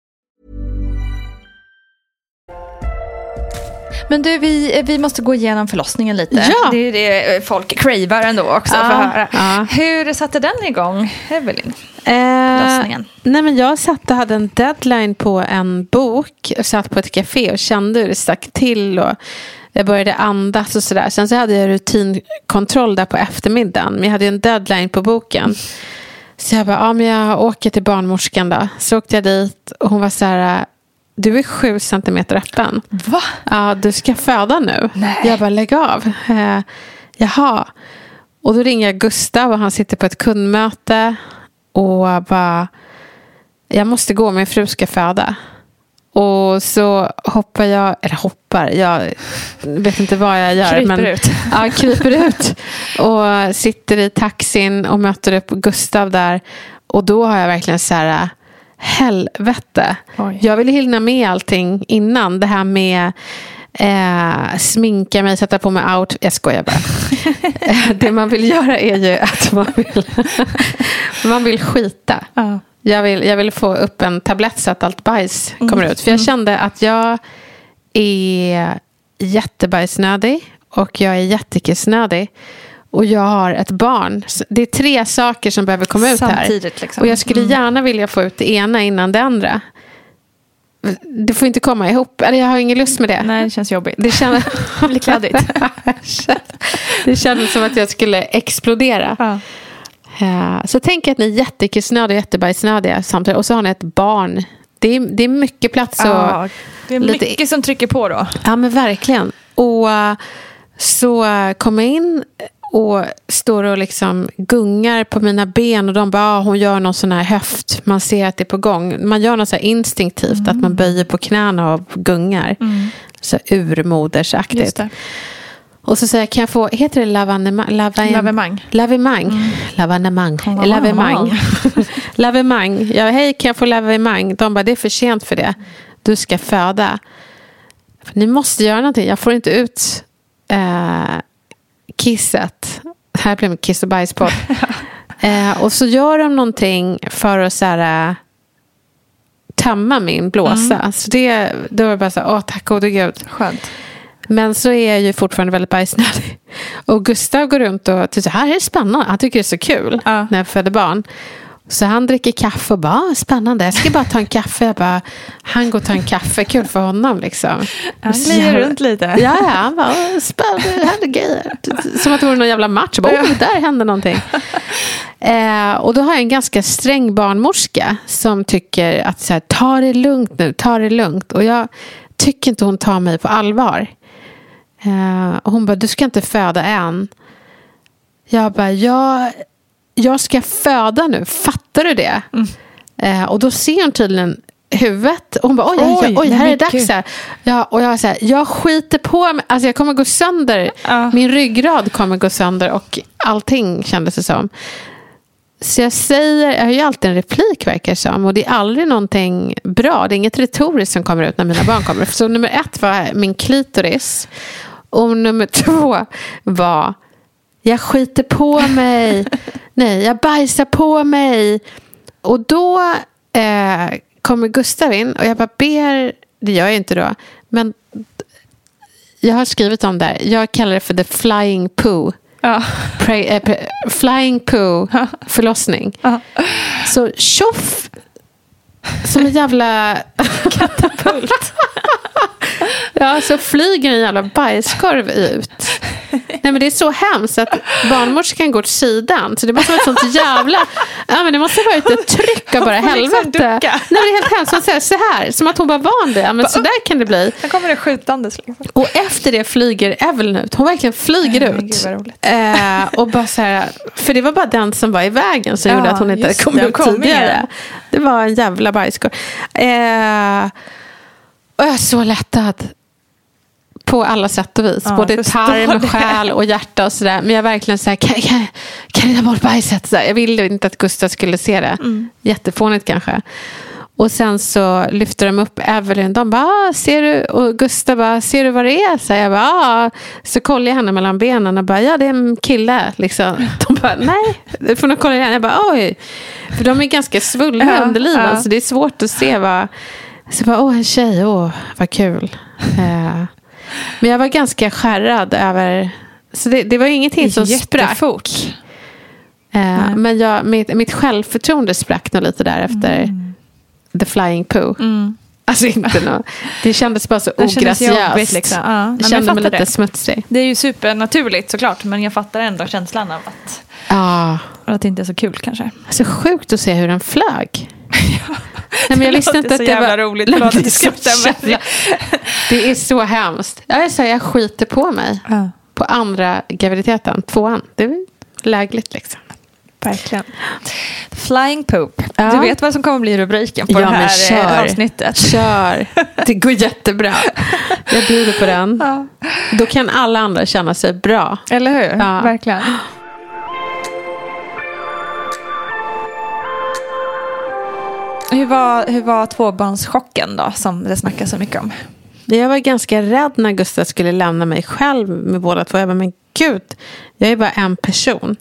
Speaker 2: Men du, vi, vi måste gå igenom förlossningen lite.
Speaker 1: Ja.
Speaker 2: Det är det folk cravar ändå också.
Speaker 1: Ja,
Speaker 2: för att höra.
Speaker 1: ja.
Speaker 2: Hur satte den igång, Evelyn?
Speaker 1: Eh, nej men jag satt och hade en deadline på en bok. och satt på ett café och kände hur det stack till. Och jag började andas och sådär. Sen så hade jag rutinkontroll där på eftermiddagen. Men jag hade en deadline på boken. Så jag bara, ja men jag åker till barnmorskan då. Så åkte jag dit och hon var så här, du är sju centimeter öppen.
Speaker 2: Va?
Speaker 1: Ja, du ska föda nu.
Speaker 2: Nej.
Speaker 1: Jag bara, lägg av. Eh, jaha. Och då ringer jag Gustav och han sitter på ett kundmöte. Och bara, jag måste gå, min fru ska föda. Och så hoppar jag, eller hoppar, jag vet inte vad jag gör.
Speaker 2: Kryper
Speaker 1: men,
Speaker 2: ut. (laughs)
Speaker 1: Ja, kryper ut. Och sitter i taxin och möter upp Gustav där. Och då har jag verkligen så här, helvete.
Speaker 2: Oj.
Speaker 1: Jag ville hinna med allting innan. Det här med eh, sminka mig, sätta på mig out. Jag skojar bara. (laughs) Det man vill göra är ju att man vill, man vill skita.
Speaker 2: Ja.
Speaker 1: Jag vill, jag vill få upp en tablett så att allt bajs
Speaker 2: Mm.
Speaker 1: kommer ut. För jag kände att jag är jättebajsnödig och jag är jättekissnödig. Och jag har ett barn. Det är tre saker som behöver komma ut här.
Speaker 2: Samtidigt, liksom.
Speaker 1: Och jag skulle gärna vilja få ut det ena innan det andra. Det får inte komma ihop. Eller jag har ingen lust med det.
Speaker 2: Nej, det känns jobbigt.
Speaker 1: Det känns, (laughs) (laughs)
Speaker 2: Det blir kladdigt.
Speaker 1: det kändes som att jag skulle explodera.
Speaker 2: Ja.
Speaker 1: Eh, Så tänk att ni är jättekissnödiga och jättebajsnödiga samtidigt. Och så har ni ett barn. Det är, det är mycket plats. Och,
Speaker 2: Ja, det är
Speaker 1: lite-
Speaker 2: mycket som trycker på då.
Speaker 1: Ja, men verkligen. Och eh, så kom in och står och liksom gungar på mina ben och de bara, ah, hon gör någon sån här höft. Man ser att det är på gång. Man gör något så instinktivt, att man böjer på knäna och gungar. Så här urmodersaktigt. Och så säger jag, kan jag få, heter det lavanema, lava,
Speaker 2: Lavemang.
Speaker 1: Lavemang. Lavemang.
Speaker 2: Lavemang. (laughs)
Speaker 1: lavemang. Ja, hej, kan jag få lavemang? De bara, det är för sent för det. Du ska föda. Ni måste göra någonting. Jag får inte ut eh, kisset. Det här blir en kiss och bajspodd. (laughs) eh, och så gör de någonting för att så här, eh, tömma min blåsa. Så det, då var det bara så här, åh tack gode gud.
Speaker 2: Skönt.
Speaker 1: Men så är jag ju fortfarande väldigt bajsnödig. Och Gustav går runt och tycker så här är det spännande. Han tycker det är så kul
Speaker 2: Ja.
Speaker 1: när jag föder barn. Så han dricker kaffe och bara, "Ah, spännande, jag ska bara ta en kaffe. Jag bara, han går och tar en kaffe, kul för honom liksom.
Speaker 2: Han glider runt lite.
Speaker 1: Ja, ja, han bara, "Åh, spännande, det händer grejer. Som att det vore någon jävla match. Jag Bara, oh, där händer någonting. Eh, och då har jag en ganska sträng barnmorska som tycker att så här, ta det lugnt nu, ta det lugnt. Och jag tycker inte hon tar mig på allvar. Eh, och hon bara, du ska inte föda än. Jag bara, jag, jag ska föda nu, fattar du det? Eh, och då ser hon tydligen huvudet. Och hon bara, oj, oj,
Speaker 2: Oj,
Speaker 1: här är det dags. Här. Ja, och jag, så här, jag skiter på mig, alltså jag kommer gå sönder.
Speaker 2: Ja.
Speaker 1: Min ryggrad kommer gå sönder och allting kändes det som. Så jag säger, jag har ju alltid en replik verkar som. Och det är aldrig någonting bra. Det är inget retoriskt som kommer ut när mina barn kommer. Så nummer ett var min klitoris. Och nummer två var, jag skiter på mig. (laughs) Nej, jag bajsar på mig. Och då eh, kommer Gustav in och jag bara ber, det gör jag inte då, men jag har skrivit om det här. Jag kallar det för the flying poo.
Speaker 2: Ja.
Speaker 1: Pre, eh, pre, flying poo förlossning.
Speaker 2: Ja.
Speaker 1: Så tjoff! Som en jävla... Katapult. (laughs) ja, så flyger en jävla bajskorv ut. Nej men det är så hemskt att barnmorskan går åt sidan. Så det måste vara ett sånt jävla... Ja men det måste vara ett tryck av bara
Speaker 2: liksom
Speaker 1: helvete.
Speaker 2: ducka.
Speaker 1: Nej men det är helt hemskt. Hon säger så här. Som att hon var van det. Ja, men så där kan det bli.
Speaker 2: Här kommer det skjutandes. Liksom.
Speaker 1: Och efter det flyger Evelyn ut. Hon verkligen flyger ut.
Speaker 2: gud.
Speaker 1: Eh, och bara så här, för det var bara den som var i vägen som
Speaker 2: Ja,
Speaker 1: gjorde att hon inte kom
Speaker 2: det,
Speaker 1: ut
Speaker 2: kom igen.
Speaker 1: tidigare. Det var en jävla bajskorv. Eh, och jag är så lättad. På alla sätt och vis.
Speaker 2: Ja,
Speaker 1: Både
Speaker 2: jag
Speaker 1: tarm,
Speaker 2: det.
Speaker 1: själ och hjärta och sådär. Men jag verkligen så här, kan, kan, kan ni ta bort bajset? Så jag ville inte att Gustav skulle se det.
Speaker 2: Mm.
Speaker 1: Jättefånigt kanske. Och sen så lyfter de upp Evelyn. De bara, ah, ser du? Och Gustav bara, ser du vad det är? Så jag bara, ah. Så kollar jag henne mellan benen och bara, ja det är en kille. Liksom. (laughs) De bara, nej. Du får nog kolla igen. Jag bara, oj. För de är ganska svullna
Speaker 2: Ja,
Speaker 1: underliven.
Speaker 2: ja.
Speaker 1: Så det är svårt att se vad. Så jag bara, åh en tjej, åh vad kul. (laughs) Men jag var ganska skärrad över. Så det, det var ingenting som sprack.
Speaker 2: Jättefort.
Speaker 1: Eh, men jag, mitt, mitt självförtroende sprack nog lite där efter The Flying Poo. Alltså inte nå, (laughs) Det kändes bara så ograciöst.
Speaker 2: liksom. Ja,
Speaker 1: jag kände mig lite
Speaker 2: det.
Speaker 1: smutsig.
Speaker 2: Det är ju supernaturligt såklart, men jag fattar ändå känslan av att,
Speaker 1: Ja,
Speaker 2: att det inte är så kul kanske.
Speaker 1: så sjukt att se hur den flög. Nej, men jag
Speaker 2: Det
Speaker 1: visste inte att det var...
Speaker 2: roligt. Förlåt
Speaker 1: det, är så jävla... det är så hemskt. Jag, är så jag skiter på mig på andra graviditeten, tvåan. Det är lägligt liksom.
Speaker 2: Verkligen. Flying poop.
Speaker 1: Ja.
Speaker 2: Du vet vad som kommer bli rubriken på
Speaker 1: Ja,
Speaker 2: det här
Speaker 1: kör.
Speaker 2: kör. avsnittet.
Speaker 1: Kör. Det går jättebra. Jag bjuder på den. Då kan alla andra känna sig bra.
Speaker 2: Eller hur?
Speaker 1: Ja.
Speaker 2: Verkligen. Hur var, hur var tvåbarnschocken då, som det snackas så mycket om?
Speaker 1: Jag var ganska rädd när Gustav skulle lämna mig själv med båda två. Jag bara, men gud, jag är bara en person.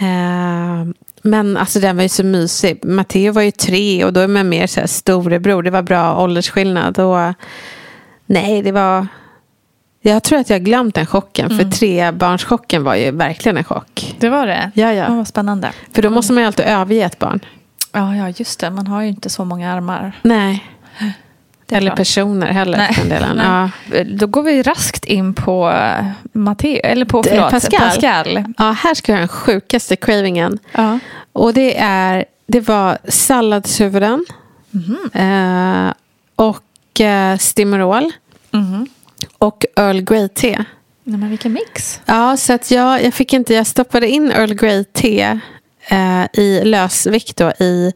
Speaker 1: Eh, men alltså den var ju så mysig. Matteo var ju tre och då är man mer så här storebror. Det var bra åldersskillnad. Och, nej, det var... Jag tror att jag har glömt den chocken. För trebarnschocken var ju verkligen en chock.
Speaker 2: Det var det?
Speaker 1: Ja, ja.
Speaker 2: Ja, vad spännande.
Speaker 1: För då måste man ju alltid överge ett barn.
Speaker 2: Ja, ja, just det. Man har ju inte så många armar.
Speaker 1: Nej. Eller
Speaker 2: klart.
Speaker 1: personer heller.
Speaker 2: Nej.
Speaker 1: Den delen. Ja.
Speaker 2: Då går vi raskt in på eh, Matteo, eller på förlåt,
Speaker 1: Pascal.
Speaker 2: Pascal.
Speaker 1: ja, här ska jag ha den sjukaste cravingen.
Speaker 2: Ja.
Speaker 1: Och det är, det var salladshuvuden. Eh, och eh, Stimorol.
Speaker 2: Mhm.
Speaker 1: Och Earl Grey-te.
Speaker 2: Nej, men vilken mix.
Speaker 1: Ja, så att jag, jag fick inte, jag stoppade in Earl Grey-te eh, i lösvikt då, i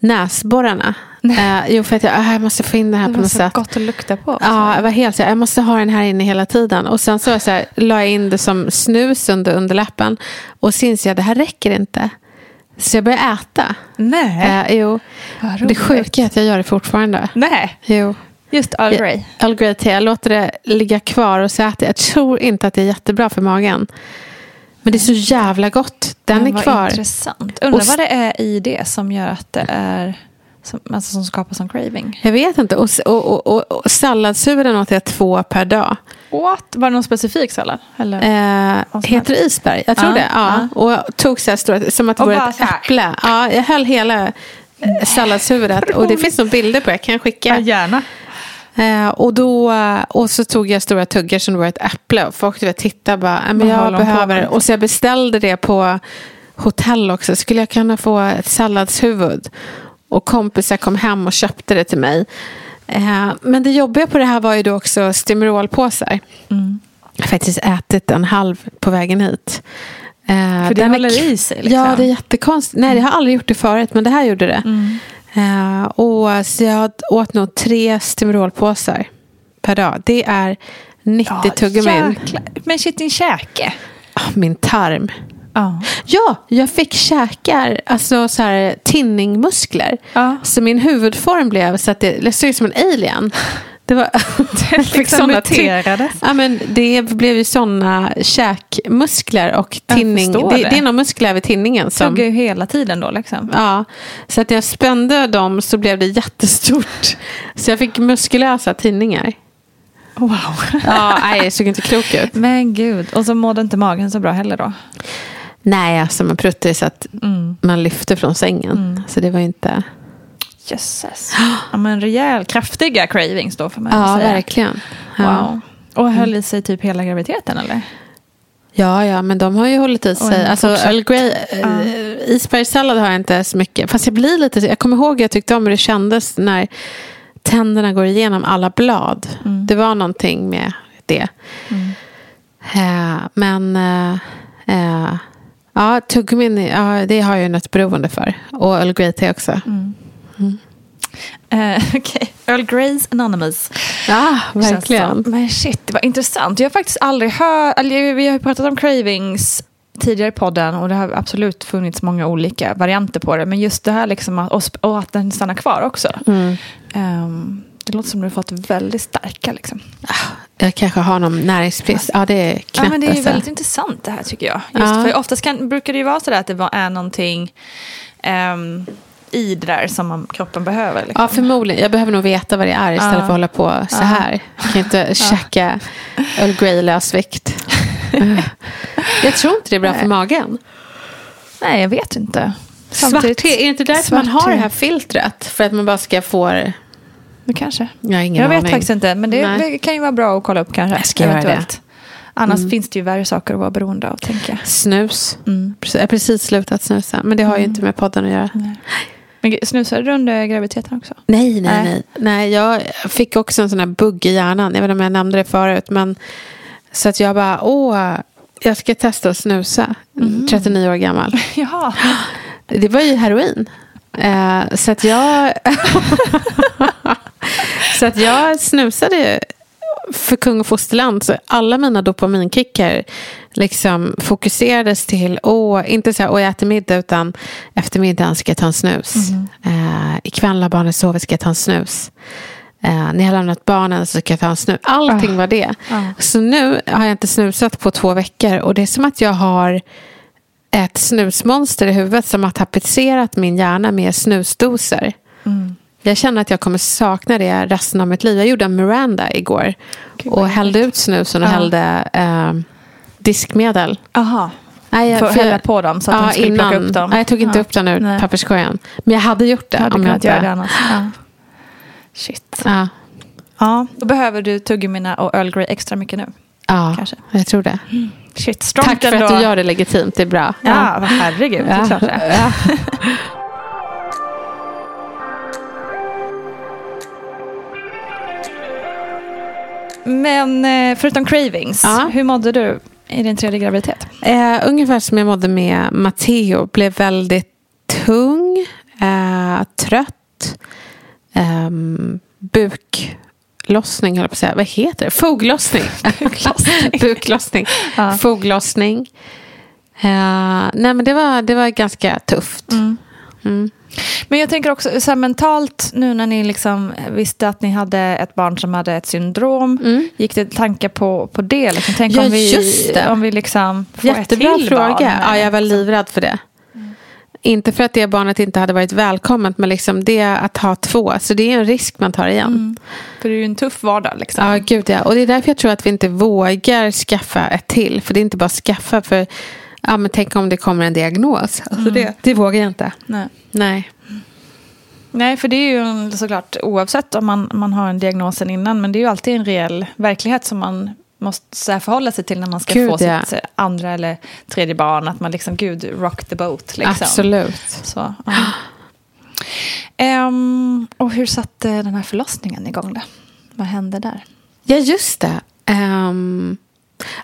Speaker 1: näsborrarna. Eh, jo, för att jag, ah, jag måste få in det här
Speaker 2: Det
Speaker 1: på något
Speaker 2: så
Speaker 1: sätt.
Speaker 2: gott att lukta på.
Speaker 1: Ja, jag var helt så jag måste ha den här inne hela tiden. Och sen så, så här, la jag in det som snus under underläppen. Och så insåg jag, det här räcker inte. Så jag började äta.
Speaker 2: Nej.
Speaker 1: Eh, jo. Det sjuka är att jag gör det fortfarande.
Speaker 2: Nej,
Speaker 1: Jo.
Speaker 2: just Earl Grey.
Speaker 1: Earl Grey te, jag låter det ligga kvar och så äter jag. Jag tror inte att det är jättebra för magen. Men det är så jävla gott. Den är kvar.
Speaker 2: intressant. Undrar
Speaker 1: Och-
Speaker 2: vad det är i det som gör att det är som, alltså, som skapar som craving.
Speaker 1: Jag vet inte. Och, och, och, och, och salladshuvuden åt jag två per dag.
Speaker 2: What? Var det någon specifik sallad? Eller?
Speaker 1: Eh, heter det isberg? Jag tror
Speaker 2: Ja,
Speaker 1: det. Ja. Och jag tog så här stora, som att det
Speaker 2: Och
Speaker 1: vore ett äpple. Ja, jag höll hela salladshuvudet. Och det finns nog bilder på. Jag kan skicka.
Speaker 2: gärna.
Speaker 1: Eh, och, då, och så tog jag stora tuggar som det var ett äpple. Och folk du vet, tittade bara, "Ja, men jag behöver. Och så jag beställde det på hotell också. Skulle jag kunna få ett salladshuvud? Och kompisar kom hem och köpte det till mig. Eh, men det jobbiga på det här var ju då också Stimorolpåsar.
Speaker 2: Mm.
Speaker 1: Jag har faktiskt ätit en halv på vägen hit. Eh,
Speaker 2: För det
Speaker 1: är
Speaker 2: håller
Speaker 1: k-
Speaker 2: i sig, liksom.
Speaker 1: Ja, det är jättekonstigt. Nej, jag har aldrig gjort det förut, men det här gjorde det.
Speaker 2: Mm.
Speaker 1: Eh, och så jag åt nog tre Stimorolpåsar per dag. Det är 90 tuggummin.
Speaker 2: jäklar. Men shit, din käke.
Speaker 1: Ah, Min tarm.
Speaker 2: Ja.
Speaker 1: Ja, jag fick käkar, alltså så här tinningmuskler.
Speaker 2: Ja.
Speaker 1: Så min huvudform blev så att det, jag såg ut som en alien. Det var... (laughs) fick
Speaker 2: liksom
Speaker 1: såna. Ja, men det blev ju sådana käkmuskler och tinning. Det,
Speaker 2: det.
Speaker 1: det är någon muskler över tinningen. Som,
Speaker 2: Tuggar ju hela tiden då liksom.
Speaker 1: ja, så att när jag spände dem så blev det jättestort. Så jag fick muskulösa tinningar.
Speaker 2: Wow.
Speaker 1: Ja, nej, det såg inte klok ut.
Speaker 2: Men gud. Och så mådde inte magen så bra heller då.
Speaker 1: Nej, alltså man pruttade så att
Speaker 2: Mm.
Speaker 1: man lyfte från sängen. Så det var inte...
Speaker 2: Jösses. (gasps) Ja, men rejäl, kraftiga cravings då får man
Speaker 1: Ja,
Speaker 2: säga.
Speaker 1: verkligen. Ja.
Speaker 2: Wow. Och höll i sig typ hela graviditeten eller?
Speaker 1: Ja, ja, men de har ju hållit i sig. Alltså, Earl Grey, äh, isbergssallad har jag inte så mycket. Fast jag blir lite, jag kommer ihåg jag tyckte om hur det kändes när tänderna går igenom alla blad. Det var någonting med det. Eh, men uh, uh, ja, tuggummin, ja, det har jag ju något beroende för. Och Earl Grey te också.
Speaker 2: Eh, (laughs) Okej, Earl Grey's Anonymous.
Speaker 1: Ja, verkligen.
Speaker 2: Men shit, det var intressant. Jag har faktiskt aldrig hört, vi har ju pratat om cravings tidigare i podden och det har absolut funnits många olika varianter på det. Men just det här liksom, att- och, att den stannar kvar också.
Speaker 1: Mm.
Speaker 2: Ehm, det låter som du har fått väldigt starka liksom.
Speaker 1: Jag kanske har någon näringsbrist. Ja, det är knäppt.
Speaker 2: Ja, men det är ju
Speaker 1: alltså.
Speaker 2: väldigt intressant det här tycker jag. Just
Speaker 1: Ja.
Speaker 2: för oftast kan, brukar det ju vara sådär att det är någonting ehm, i det där som man, kroppen behöver. Liksom.
Speaker 1: Ja, förmodligen. Jag behöver nog veta vad det är istället
Speaker 2: Ja.
Speaker 1: för att hålla på så här. Jag kan inte käka Earl Grey lösvikt. (laughs) jag tror inte det är bra för magen.
Speaker 2: Nej, jag vet inte.
Speaker 1: Svart te, är det inte därför man
Speaker 2: svart
Speaker 1: har
Speaker 2: te.
Speaker 1: det här filtret? För att man bara ska få...
Speaker 2: Det kanske.
Speaker 1: Jag har ingen
Speaker 2: jag vet
Speaker 1: aning.
Speaker 2: faktiskt inte, men det,
Speaker 1: Nej.
Speaker 2: kan ju vara bra att kolla upp kanske.
Speaker 1: Jag ska göra det. Mm.
Speaker 2: Annars finns det ju värre saker att vara beroende av, tänker jag.
Speaker 1: Snus.
Speaker 2: Mm.
Speaker 1: Jag har precis slutat snusa. Men det har ju inte med podden att göra.
Speaker 2: Men snusade du under graviditeten också?
Speaker 1: Nej, nej,
Speaker 2: Nej.
Speaker 1: nej. Jag fick också en sån här bugg i hjärnan. Jag vet inte om jag nämnde det förut. Men, så att jag bara, åh, jag ska testa att snusa. 39 år gammal. (laughs)
Speaker 2: Jaha.
Speaker 1: Det var ju heroin. Eh, så att jag... (laughs) så att jag snusade ju för kung och fosterland så alla mina dopaminkickar liksom fokuserades till, åh, inte så här, åh jag äter middag utan efter middagen ska jag ta en snus. Eh, ikväll när barnet sover ska jag ta en snus. Eh, när jag har lämnat barnen så ska jag ta en snus. Allting var det. Så nu har jag inte snusat på två veckor och det är som att jag har ett snusmonster i huvudet som har tapetserat min hjärna med snusdoser. Jag känner att jag kommer sakna det resten av mitt liv. Jag gjorde en Miranda igår och hällde ut snusen och hällde eh, diskmedel.
Speaker 2: Aha.
Speaker 1: Nej,
Speaker 2: För att hälla på dem så att de skulle plocka upp dem.
Speaker 1: Nej, jag tog inte
Speaker 2: Ja.
Speaker 1: upp den ur
Speaker 2: Nej.
Speaker 1: papperskorgen. Men jag hade gjort det.
Speaker 2: Du hade
Speaker 1: om jag inte...
Speaker 2: göra det annars. Ja. Shit.
Speaker 1: Ja.
Speaker 2: Ja. Då behöver du tuggummina och Earl Grey extra mycket nu.
Speaker 1: ja,
Speaker 2: Kanske.
Speaker 1: jag tror det.
Speaker 2: Shit, strongt
Speaker 1: Tack för
Speaker 2: ändå.
Speaker 1: att du gör det legitimt. Det är bra.
Speaker 2: Ja, vad herregud. Det är klart det. (laughs) Men eh, förutom cravings,
Speaker 1: Ja.
Speaker 2: hur mådde du i din tredje graviditet?
Speaker 1: Eh, ungefär som jag mådde med Matteo. Blev väldigt tung, eh, trött, ehm, buklossning höll jag på att säga. Vad heter det? Foglossning. (laughs) Buklossning.
Speaker 2: Ja.
Speaker 1: Foglossning. Eh, nej men det var, det var ganska tufft. Mm.
Speaker 2: Men jag tänker också så här, mentalt nu när ni liksom visste att ni hade ett barn som hade ett syndrom. Gick det tankar på, på det? Liksom? Tänk
Speaker 1: Mm. Ja,
Speaker 2: om vi,
Speaker 1: just det.
Speaker 2: Om vi liksom får
Speaker 1: Jättebra
Speaker 2: ett till
Speaker 1: fråga.
Speaker 2: barn.
Speaker 1: ja, jag var livrädd för det. Inte för att det barnet inte hade varit välkommet, men liksom det att ha två. Så det är en risk man tar igen.
Speaker 2: För det är ju en tuff vardag. Liksom.
Speaker 1: Ja, gud ja. Och det är därför jag tror att vi inte vågar skaffa ett till. För det är inte bara skaffa, för ja, men tänk om det kommer en diagnos. Alltså det, det vågar jag inte.
Speaker 2: Nej.
Speaker 1: Nej.
Speaker 2: Nej, för det är ju såklart oavsett om man, man har en diagnosen innan. Men det är ju alltid en reell verklighet som man måste förhålla sig till när man ska
Speaker 1: Gud,
Speaker 2: få
Speaker 1: ja.
Speaker 2: sitt eh, andra eller tredje barn. Att man liksom, gud, rock the boat. Liksom.
Speaker 1: Absolut.
Speaker 2: Så, ja. Ehm, och hur satte den här förlossningen igång då? Vad hände där?
Speaker 1: Ja, just det. Ehm,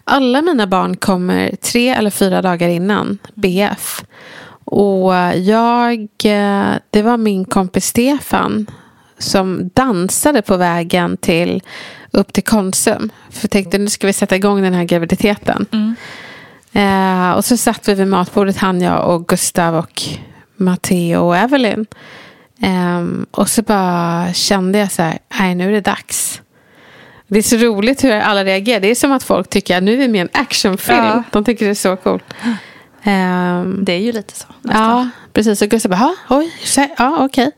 Speaker 1: alla mina barn kommer tre eller fyra dagar innan BF. Och jag, eh, det var min kompis Stefan som dansade på vägen till upp till Konsum. För jag tänkte nu ska vi sätta igång den här graviditeten. Eh, och så satt vi vid matbordet, han, jag och Gustav och Matteo och Evelyn. Ehm, och så bara kände jag så här, nej nu är det dags. Det är så roligt hur alla reagerar. Det är som att folk tycker att nu är vi med i en actionfilm.
Speaker 2: Ja.
Speaker 1: De tycker det är så coolt. Ehm,
Speaker 2: Det är ju lite så. nästan.
Speaker 1: Ja, precis. Och Gustav bara, "Ja, oj, ja okej.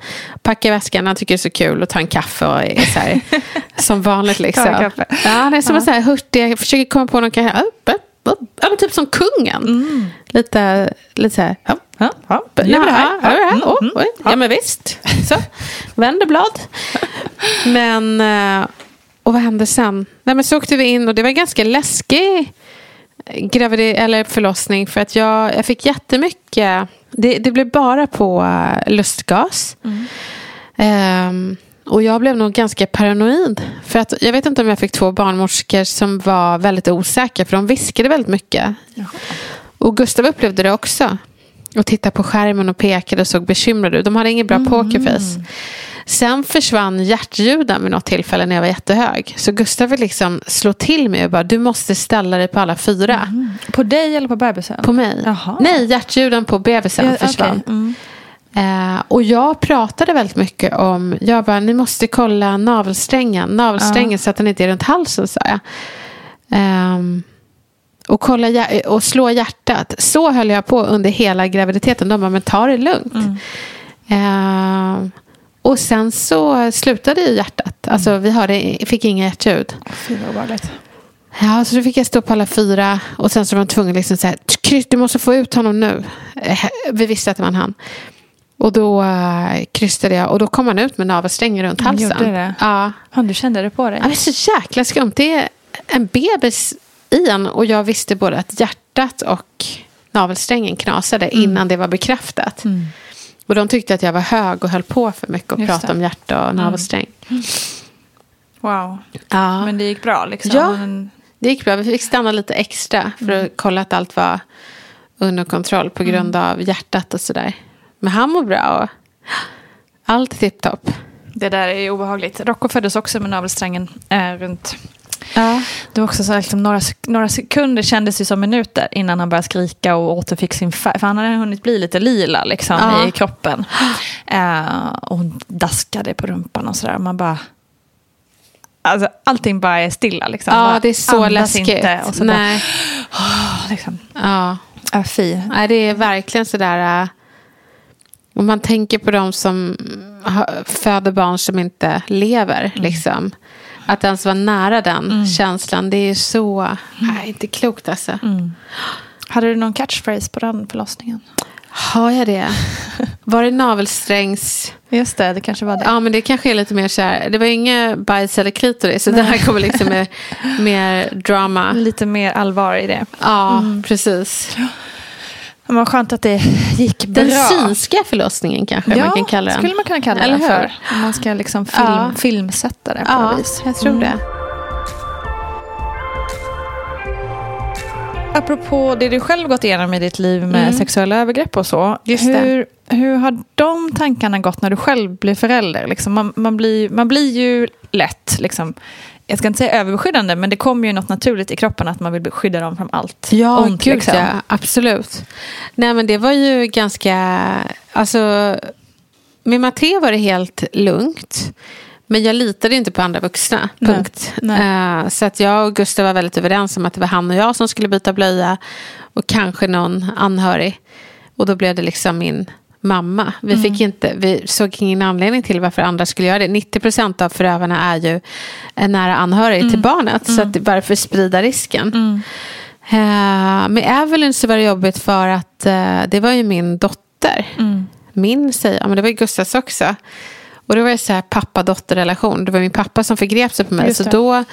Speaker 1: Packar väskan, han tycker det är så kul och tar en kaffe och är så här, (laughs) som vanligt liksom.
Speaker 2: Tar en kaffe.
Speaker 1: Ja, det är som att så här, hurtig, försöker komma på någon, kan- ja, ja, ja, ja, men typ som kungen. Lite, lite så här, ja.
Speaker 2: Ja, ja, nu är
Speaker 1: Ja,
Speaker 2: vi det här.
Speaker 1: ja, ja,
Speaker 2: Mm,
Speaker 1: oh,
Speaker 2: mm.
Speaker 1: oj, ja, men visst. Så, vänder blad. (laughs) Men, eh, och vad hände sen? Nej, men så åkte vi in och det var ganska läskig gravid eller förlossning för att jag, jag fick jättemycket, det, det blev bara på eh, lustgas. Ehm, och jag blev nog ganska paranoid. För att jag vet inte om jag fick två barnmorskor som var väldigt osäkra för de viskade väldigt mycket. Och Gustav upplevde det också. Och tittade på skärmen och pekade och såg bekymrad ut. De hade ingen bra pokerface. Sen försvann hjärtljuden vid något tillfälle när jag var jättehög. Så Gustav vill liksom slå till mig och bara, du måste ställa dig på alla fyra.
Speaker 2: På dig eller på bebisen?
Speaker 1: På mig.
Speaker 2: Jaha.
Speaker 1: Nej, hjärtljuden på bebisen
Speaker 2: Ja,
Speaker 1: försvann.
Speaker 2: Mm.
Speaker 1: Eh, och jag pratade väldigt mycket om, jag bara, ni måste kolla navelsträngen. Navelsträngen så att den inte är runt halsen, sa jag. Ehm, och, kolla, och slå hjärtat. Så höll jag på under hela graviditeten. De bara, men ta det lugnt. Ehm, och sen så slutade ju hjärtat. Alltså vi hörde, fick inga hjärtljud.
Speaker 2: Fy vad obehagligt.
Speaker 1: Ja, så då fick jag stå på alla fyra. Och sen så var de tvungna liksom så här, du måste få ut honom nu. Eh, Vi visste att det var han. Och då uh, krystade jag och då kom han ut med navelsträngen runt
Speaker 2: Han
Speaker 1: halsen.
Speaker 2: gjorde det?
Speaker 1: Ja.
Speaker 2: Ja, du kände det på dig?
Speaker 1: Ja, Det är så jäkla skumt. Det är en bebis i en och jag visste både att hjärtat och navelsträngen knasade
Speaker 2: Mm.
Speaker 1: innan det var bekräftat. Och de tyckte att jag var hög och höll på för mycket och
Speaker 2: Just
Speaker 1: pratade
Speaker 2: det. Mm.
Speaker 1: om hjärta och navelsträng.
Speaker 2: Wow.
Speaker 1: Ja.
Speaker 2: Men det gick bra liksom?
Speaker 1: Ja. Det gick bra. Vi fick stanna lite extra för
Speaker 2: Mm.
Speaker 1: att kolla att allt var under kontroll på grund av hjärtat och sådär. Men han mår bra och allt är tipptopp.
Speaker 2: Det där är obehagligt. Rocco föddes också med navelsträngen eh, runt
Speaker 1: Ja.
Speaker 2: Det var också så liksom, några, några sekunder kändes ju som minuter innan han började skrika och återfick sin färg. För han hade hunnit bli lite lila liksom,
Speaker 1: Ja.
Speaker 2: i kroppen. Eh, och daskade på rumpan och sådär. Man bara... Alltså, allting bara är stilla. Liksom.
Speaker 1: ja,
Speaker 2: Bara
Speaker 1: det är så läskigt.
Speaker 2: Inte, och så
Speaker 1: Nej.
Speaker 2: bara, liksom,
Speaker 1: Ja.
Speaker 2: äh, fy.
Speaker 1: Nej, det är verkligen sådär... äh, Om man tänker på de som föder barn som inte lever. Liksom. Att ens vara nära den känslan. Det är så... Nej, inte klokt alltså.
Speaker 2: Hade du någon catchphrase på den förlossningen?
Speaker 1: Har jag det? Var det navelsträngs...
Speaker 2: Just det, det kanske var det.
Speaker 1: Ja, men det kanske är lite mer så här. Det var inget bajs eller klitoris. Så det här kommer liksom med mer drama.
Speaker 2: Lite mer allvar i det.
Speaker 1: Ja, precis.
Speaker 2: Men vad skönt att det gick bra.
Speaker 1: Den synska förlossningen kanske man kan kalla den.
Speaker 2: skulle man kunna kalla
Speaker 1: Eller
Speaker 2: den
Speaker 1: hur?
Speaker 2: för. Om man ska liksom film,
Speaker 1: Ja.
Speaker 2: filmsätta det på
Speaker 1: Ja,
Speaker 2: något vis.
Speaker 1: jag tror
Speaker 2: Mm.
Speaker 1: det.
Speaker 2: Apropå det du själv gått igenom i ditt liv med sexuella övergrepp och så.
Speaker 1: Mm.
Speaker 2: Hur, hur har de tankarna gått när du själv blev förälder? Liksom man, man, blir, man blir ju lätt, liksom, jag ska inte säga överbeskyddande, men det kommer ju något naturligt i kroppen att man vill skydda dem från allt
Speaker 1: Ja,
Speaker 2: ont.
Speaker 1: gud
Speaker 2: liksom.
Speaker 1: ja. Absolut. Nej, men det var ju ganska... Alltså, med Matteo var det helt lugnt. Men jag litade inte på andra vuxna.
Speaker 2: Nej.
Speaker 1: Punkt.
Speaker 2: Nej.
Speaker 1: Eh, så att jag och Gustav var väldigt överens om att det var han och jag som skulle byta blöja. Och kanske någon anhörig. Och då blev det liksom min mamma. Vi,
Speaker 2: Mm.
Speaker 1: fick inte, vi såg ingen anledning till varför andra skulle göra det. 90% av förövarna är ju en nära anhörig
Speaker 2: Mm.
Speaker 1: till barnet. Så att varför sprida risken? Eh, med Evelyn så var det jobbigt för att eh, det var ju min dotter.
Speaker 2: Mm.
Speaker 1: Min säger ja, men det var ju Gustavs också. Och det var ju så här pappa-dotter-relation. Det var min pappa som förgrep sig på mig. Så
Speaker 2: det.
Speaker 1: då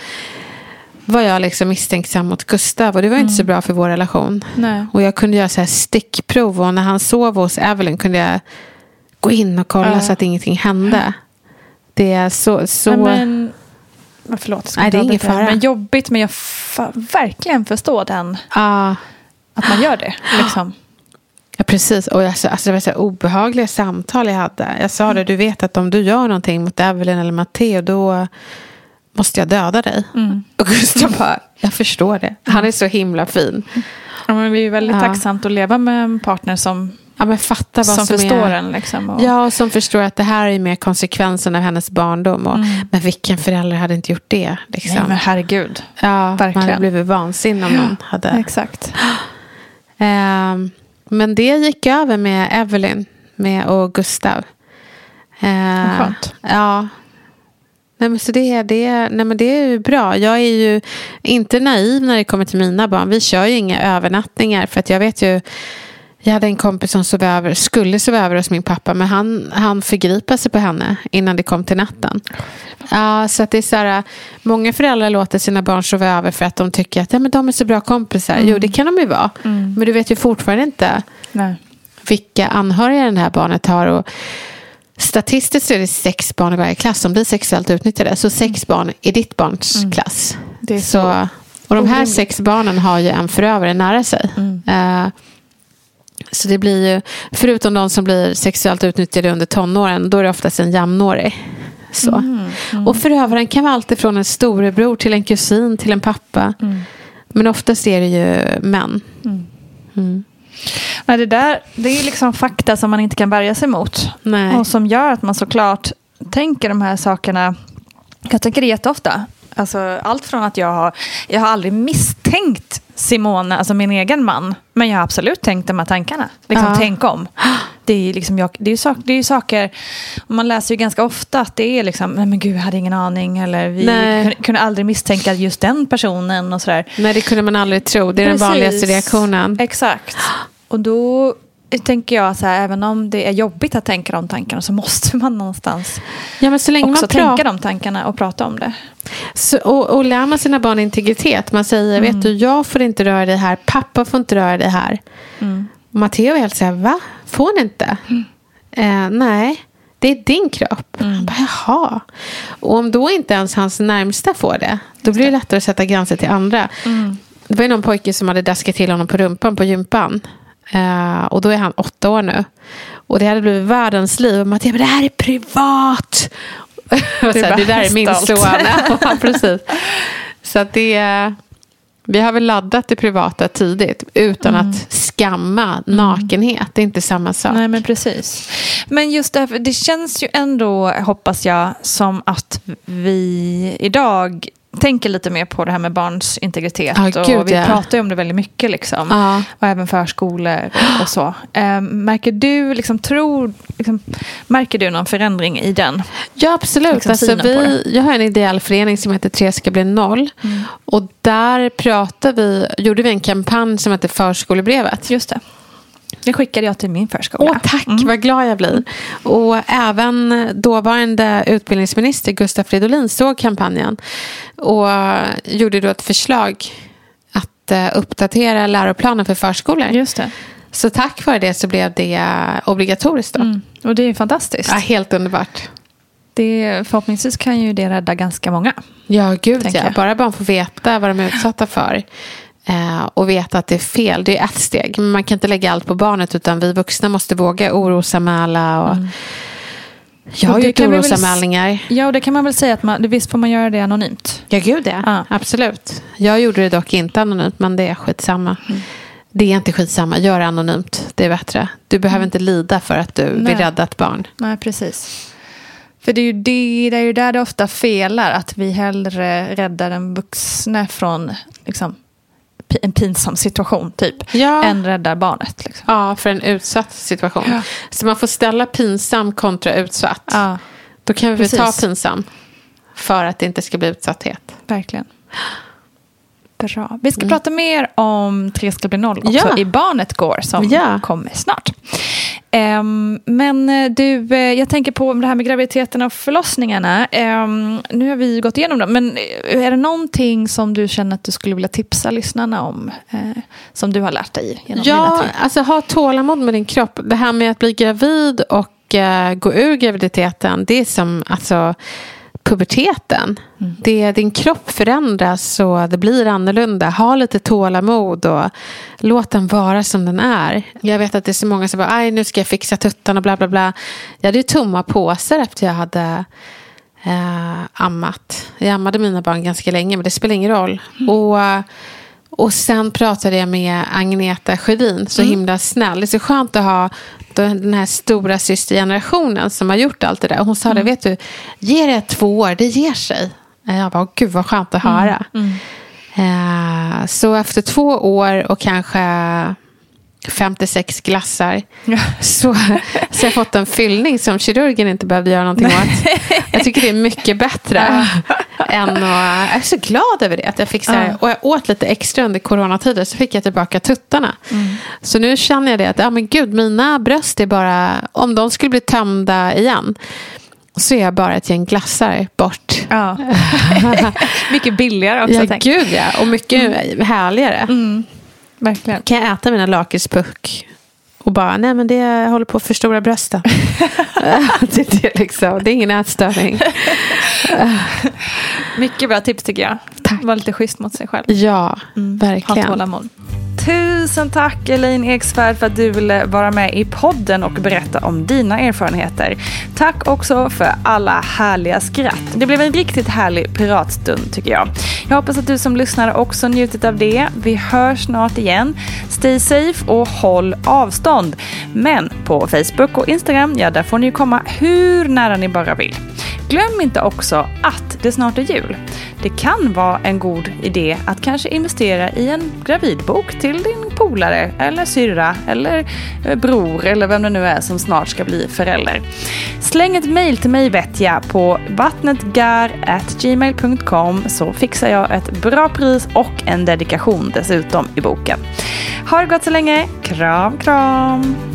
Speaker 1: var jag liksom misstänksam mot Gustav. Och det var inte så bra för vår relation.
Speaker 2: Nej.
Speaker 1: Och jag kunde göra så här stickprov. Och när han sov hos Evelyn kunde jag gå in och kolla
Speaker 2: Ja.
Speaker 1: så att ingenting hände. Det är så... så...
Speaker 2: Nej, men, men förlåt,
Speaker 1: Nej, det är ingen fara.
Speaker 2: Men jobbigt, men jag fa- verkligen förstår den,
Speaker 1: Ja.
Speaker 2: att man gör det. Liksom.
Speaker 1: Ja, precis. Och alltså, alltså, det var så obehagliga samtal jag hade. Jag sa det, du vet att om du gör någonting mot Evelyn eller Matteo då måste jag döda dig. Och Gustav bara, jag förstår det. Han är så himla fin.
Speaker 2: Ja, men det är ju väldigt
Speaker 1: Ja.
Speaker 2: tacksamt att leva med en partner som,
Speaker 1: Ja, men fatta vad
Speaker 2: som,
Speaker 1: som,
Speaker 2: förstår
Speaker 1: är...
Speaker 2: en. Liksom, och,
Speaker 1: Ja, och som förstår att det här är mer konsekvensen av hennes barndom. Och, Men vilken förälder hade inte gjort det? Liksom?
Speaker 2: Nej, men herregud.
Speaker 1: ja, man
Speaker 2: verkligen.
Speaker 1: hade blivit vansinnig om någon hade...
Speaker 2: Exakt.
Speaker 1: Ehm, men det gick över med Evelyn med, och Gustav. Ehm,
Speaker 2: Vad skönt.
Speaker 1: Ja. Nej men, så det, det, nej men det är ju bra. Jag är ju inte naiv när det kommer till mina barn. Vi kör ju inga övernattningar. För att jag vet ju. Jag hade en kompis som sov över, skulle sova över hos min pappa. Men han, han förgripa sig på henne innan det kom till natten. Ja, så det är så här, många föräldrar låter sina barn sova över för att de tycker att ja, men de är så bra kompisar. Jo, det kan de ju vara. Men du vet ju fortfarande inte
Speaker 2: Nej.
Speaker 1: vilka anhöriga det här barnet har. Och statistiskt är det sex barn i varje klass som blir sexuellt utnyttjade. Så sex barn i ditt barns klass.
Speaker 2: Mm. Är
Speaker 1: så,
Speaker 2: så
Speaker 1: och de här
Speaker 2: orimligt.
Speaker 1: sex barnen har ju en förövare nära sig.
Speaker 2: Mm.
Speaker 1: Eh, så det blir ju, förutom de som blir sexuellt utnyttjade under tonåren, då är det oftast en jämnårig. Så.
Speaker 2: Mm,
Speaker 1: Och förövaren kan vara allt från en storebror till en kusin till en pappa.
Speaker 2: Mm.
Speaker 1: Men oftast är det ju män.
Speaker 2: Nej, det där det är liksom fakta som man inte kan värja sig mot.
Speaker 1: Nej.
Speaker 2: Och som gör att man såklart tänker de här sakerna. Jag tänker det jätteofta. Alltså, allt från att jag har, jag har aldrig misstänkt Simone, alltså min egen man. Men jag har absolut tänkt de här tankarna. Liksom,
Speaker 1: Ja.
Speaker 2: Tänk om. Det är liksom, jag, det är sak, det är saker, man läser ju ganska ofta att det är liksom, nej men gud jag hade ingen aning. Eller vi kunde, kunde aldrig misstänka just den personen och sådär.
Speaker 1: Nej, det kunde man aldrig tro. Det är den
Speaker 2: Precis.
Speaker 1: vanligaste reaktionen.
Speaker 2: Exakt. Och då tänker jag så här, även om det är jobbigt att tänka de tankarna så måste man någonstans
Speaker 1: Ja, men så länge
Speaker 2: också
Speaker 1: man
Speaker 2: tänka de tankarna och prata om det.
Speaker 1: så, och, och lär man sina barn integritet. Man säger, vet du, jag får inte röra dig här. Pappa får inte röra dig här. Och Matteo är helt så här, va? Får ni inte? Eh, nej, det är din kropp. Han bara, jaha. Och om då inte ens hans närmsta får det, då blir det lättare att sätta gränser till andra. Det var ju någon pojke som hade daskat till honom på rumpan på gympan. Eh, och då är han åtta år nu. Och det hade blivit världens liv. Och Matteo, men det här är privat. Så här,
Speaker 2: bara
Speaker 1: det där är min
Speaker 2: stolt.
Speaker 1: son. (laughs) Ja, precis. Så att det, vi har väl laddat det privata tidigt utan
Speaker 2: Mm.
Speaker 1: att skamma nakenhet. Det är inte samma sak.
Speaker 2: Nej, men precis. Men just därför, det känns ju ändå, hoppas jag, som att vi idag tänker lite mer på det här med barns integritet.
Speaker 1: Gud,
Speaker 2: och vi
Speaker 1: ja.
Speaker 2: pratar ju om det väldigt mycket. Liksom.
Speaker 1: Ja.
Speaker 2: Och även förskolor och, så. Eh, märker du, liksom, tror, liksom, märker du någon förändring i den?
Speaker 1: Ja, absolut.
Speaker 2: Liksom
Speaker 1: alltså, vi, jag har en ideell förening som heter Tre ska bli noll.
Speaker 2: Mm.
Speaker 1: Och där pratar vi, gjorde vi en kampanj som heter Förskolebrevet.
Speaker 2: Just det. Det skickade jag till min förskola.
Speaker 1: Åh, tack, vad glad jag blir. Och även dåvarande utbildningsminister Gustav Fridolin såg kampanjen och gjorde då ett förslag att eh, uppdatera läroplanen för förskolor.
Speaker 2: Just det.
Speaker 1: Så tack vare det så blev det obligatoriskt.
Speaker 2: Mm. Och det är ju fantastiskt.
Speaker 1: Ja, helt underbart.
Speaker 2: Det, förhoppningsvis kan ju det rädda ganska många.
Speaker 1: Ja, gud ja.
Speaker 2: jag.
Speaker 1: Bara barn får veta vad de är utsatta för. Eh, och veta att det är fel. Det är ett steg. Men man kan inte lägga allt på barnet. Utan vi vuxna måste våga orosanmäla. Och... Jag har
Speaker 2: det
Speaker 1: gjort
Speaker 2: vi väl
Speaker 1: orosanmälningar.
Speaker 2: Ja, och det kan man väl säga att man, visst får man göra det anonymt.
Speaker 1: Ja, gud ja.
Speaker 2: Ja.
Speaker 1: Absolut. Jag gjorde det dock inte anonymt. Men det är skitsamma.
Speaker 2: Mm.
Speaker 1: Det är inte skitsamma. Gör det anonymt. Det är bättre. Du behöver inte lida för att du
Speaker 2: Mm. Nej.
Speaker 1: vill rädda ett barn.
Speaker 2: Nej, precis. För det är ju, det, det är ju där det ofta felar, att vi hellre räddar den vuxne från liksom, en pinsam situation, typ,
Speaker 1: Ja.
Speaker 2: än räddar barnet. Liksom.
Speaker 1: Ja, för en utsatt situation.
Speaker 2: Ja.
Speaker 1: Så man får ställa pinsam kontra utsatt.
Speaker 2: Ja,
Speaker 1: Då kan vi väl ta
Speaker 2: Precis.
Speaker 1: pinsam. För att det inte ska bli utsatthet.
Speaker 2: verkligen. Bra. Vi ska prata mer om Tre ska bli noll också
Speaker 1: Ja.
Speaker 2: i Barnet går som
Speaker 1: Ja.
Speaker 2: kommer snart. Ehm, men eh, du, eh, jag tänker på det här med graviditeten och förlossningarna. Ehm, nu har vi gått igenom dem, men eh, är det någonting som du känner att du skulle vilja tipsa lyssnarna om? Eh, som du har lärt dig genom
Speaker 1: Ja, alltså ha tålamod med din kropp. Det här med att bli gravid och gå ur graviditeten. Det är som alltså, puberteten. Det, din kropp förändras och det blir annorlunda. Ha lite tålamod och låt den vara som den är. Jag vet att det är så många som bara, aj nu ska jag fixa tuttarna och bla bla bla. Jag hade ju tomma påsar efter jag hade eh, ammat. Jag ammade mina barn ganska länge men det spelar ingen roll. Och, och sen pratade jag med Agneta Sjödin, så himla snäll. Det är så skönt att ha den här stora systergenerationen som har gjort allt det där. Hon sa det, vet du, ge det två år, det ger sig. Jag bara, gud vad skönt att höra. Eh, så efter två år och kanske 56 glassar så, så jag fått en fyllning som kirurgen inte behövde göra någonting åt. Jag tycker det är mycket bättre. än att, jag är så glad över det. Att jag fick så här, och jag åt lite extra under coronatider så fick jag tillbaka tuttarna. Så nu känner jag det att ja, men gud, mina bröst är bara, om de skulle bli tömda igen så är jag bara ett gäng glassar bort.
Speaker 2: Ja. (laughs) (laughs) Mycket billigare också.
Speaker 1: Ja, gud ja. Och mycket härligare.
Speaker 2: Verkligen.
Speaker 1: Kan jag äta mina lakritspuck och bara, nej men det jag håller på att förstora brösten. (laughs) det, är det, liksom. det är ingen ätstörning.
Speaker 2: Mycket bra tips tycker jag.
Speaker 1: Tack.
Speaker 2: Var lite schysst mot sig själv.
Speaker 1: Ja,
Speaker 2: Ha
Speaker 1: verkligen.
Speaker 2: tålamod. Tusen tack Elaine Eksvärd för att du ville vara med i podden och berätta om dina erfarenheter. Tack också för alla härliga skratt. Det blev en riktigt härlig piratstund tycker jag. Jag hoppas att du som lyssnar också njutit av det. Vi hörs snart igen. Stay safe och håll avstånd. Men på Facebook och Instagram, ja där får ni komma hur nära ni bara vill. Glöm inte också att det snart är jul. Det kan vara en god idé att kanske investera i en gravidbok till din polare eller syrra eller eh, bror eller vem det nu är som snart ska bli förälder. Släng ett mejl till mig vet jag på vattnetgar.gmail.com så fixar jag ett bra pris och en dedikation dessutom i boken. Ha det gott så länge. Kram, kram!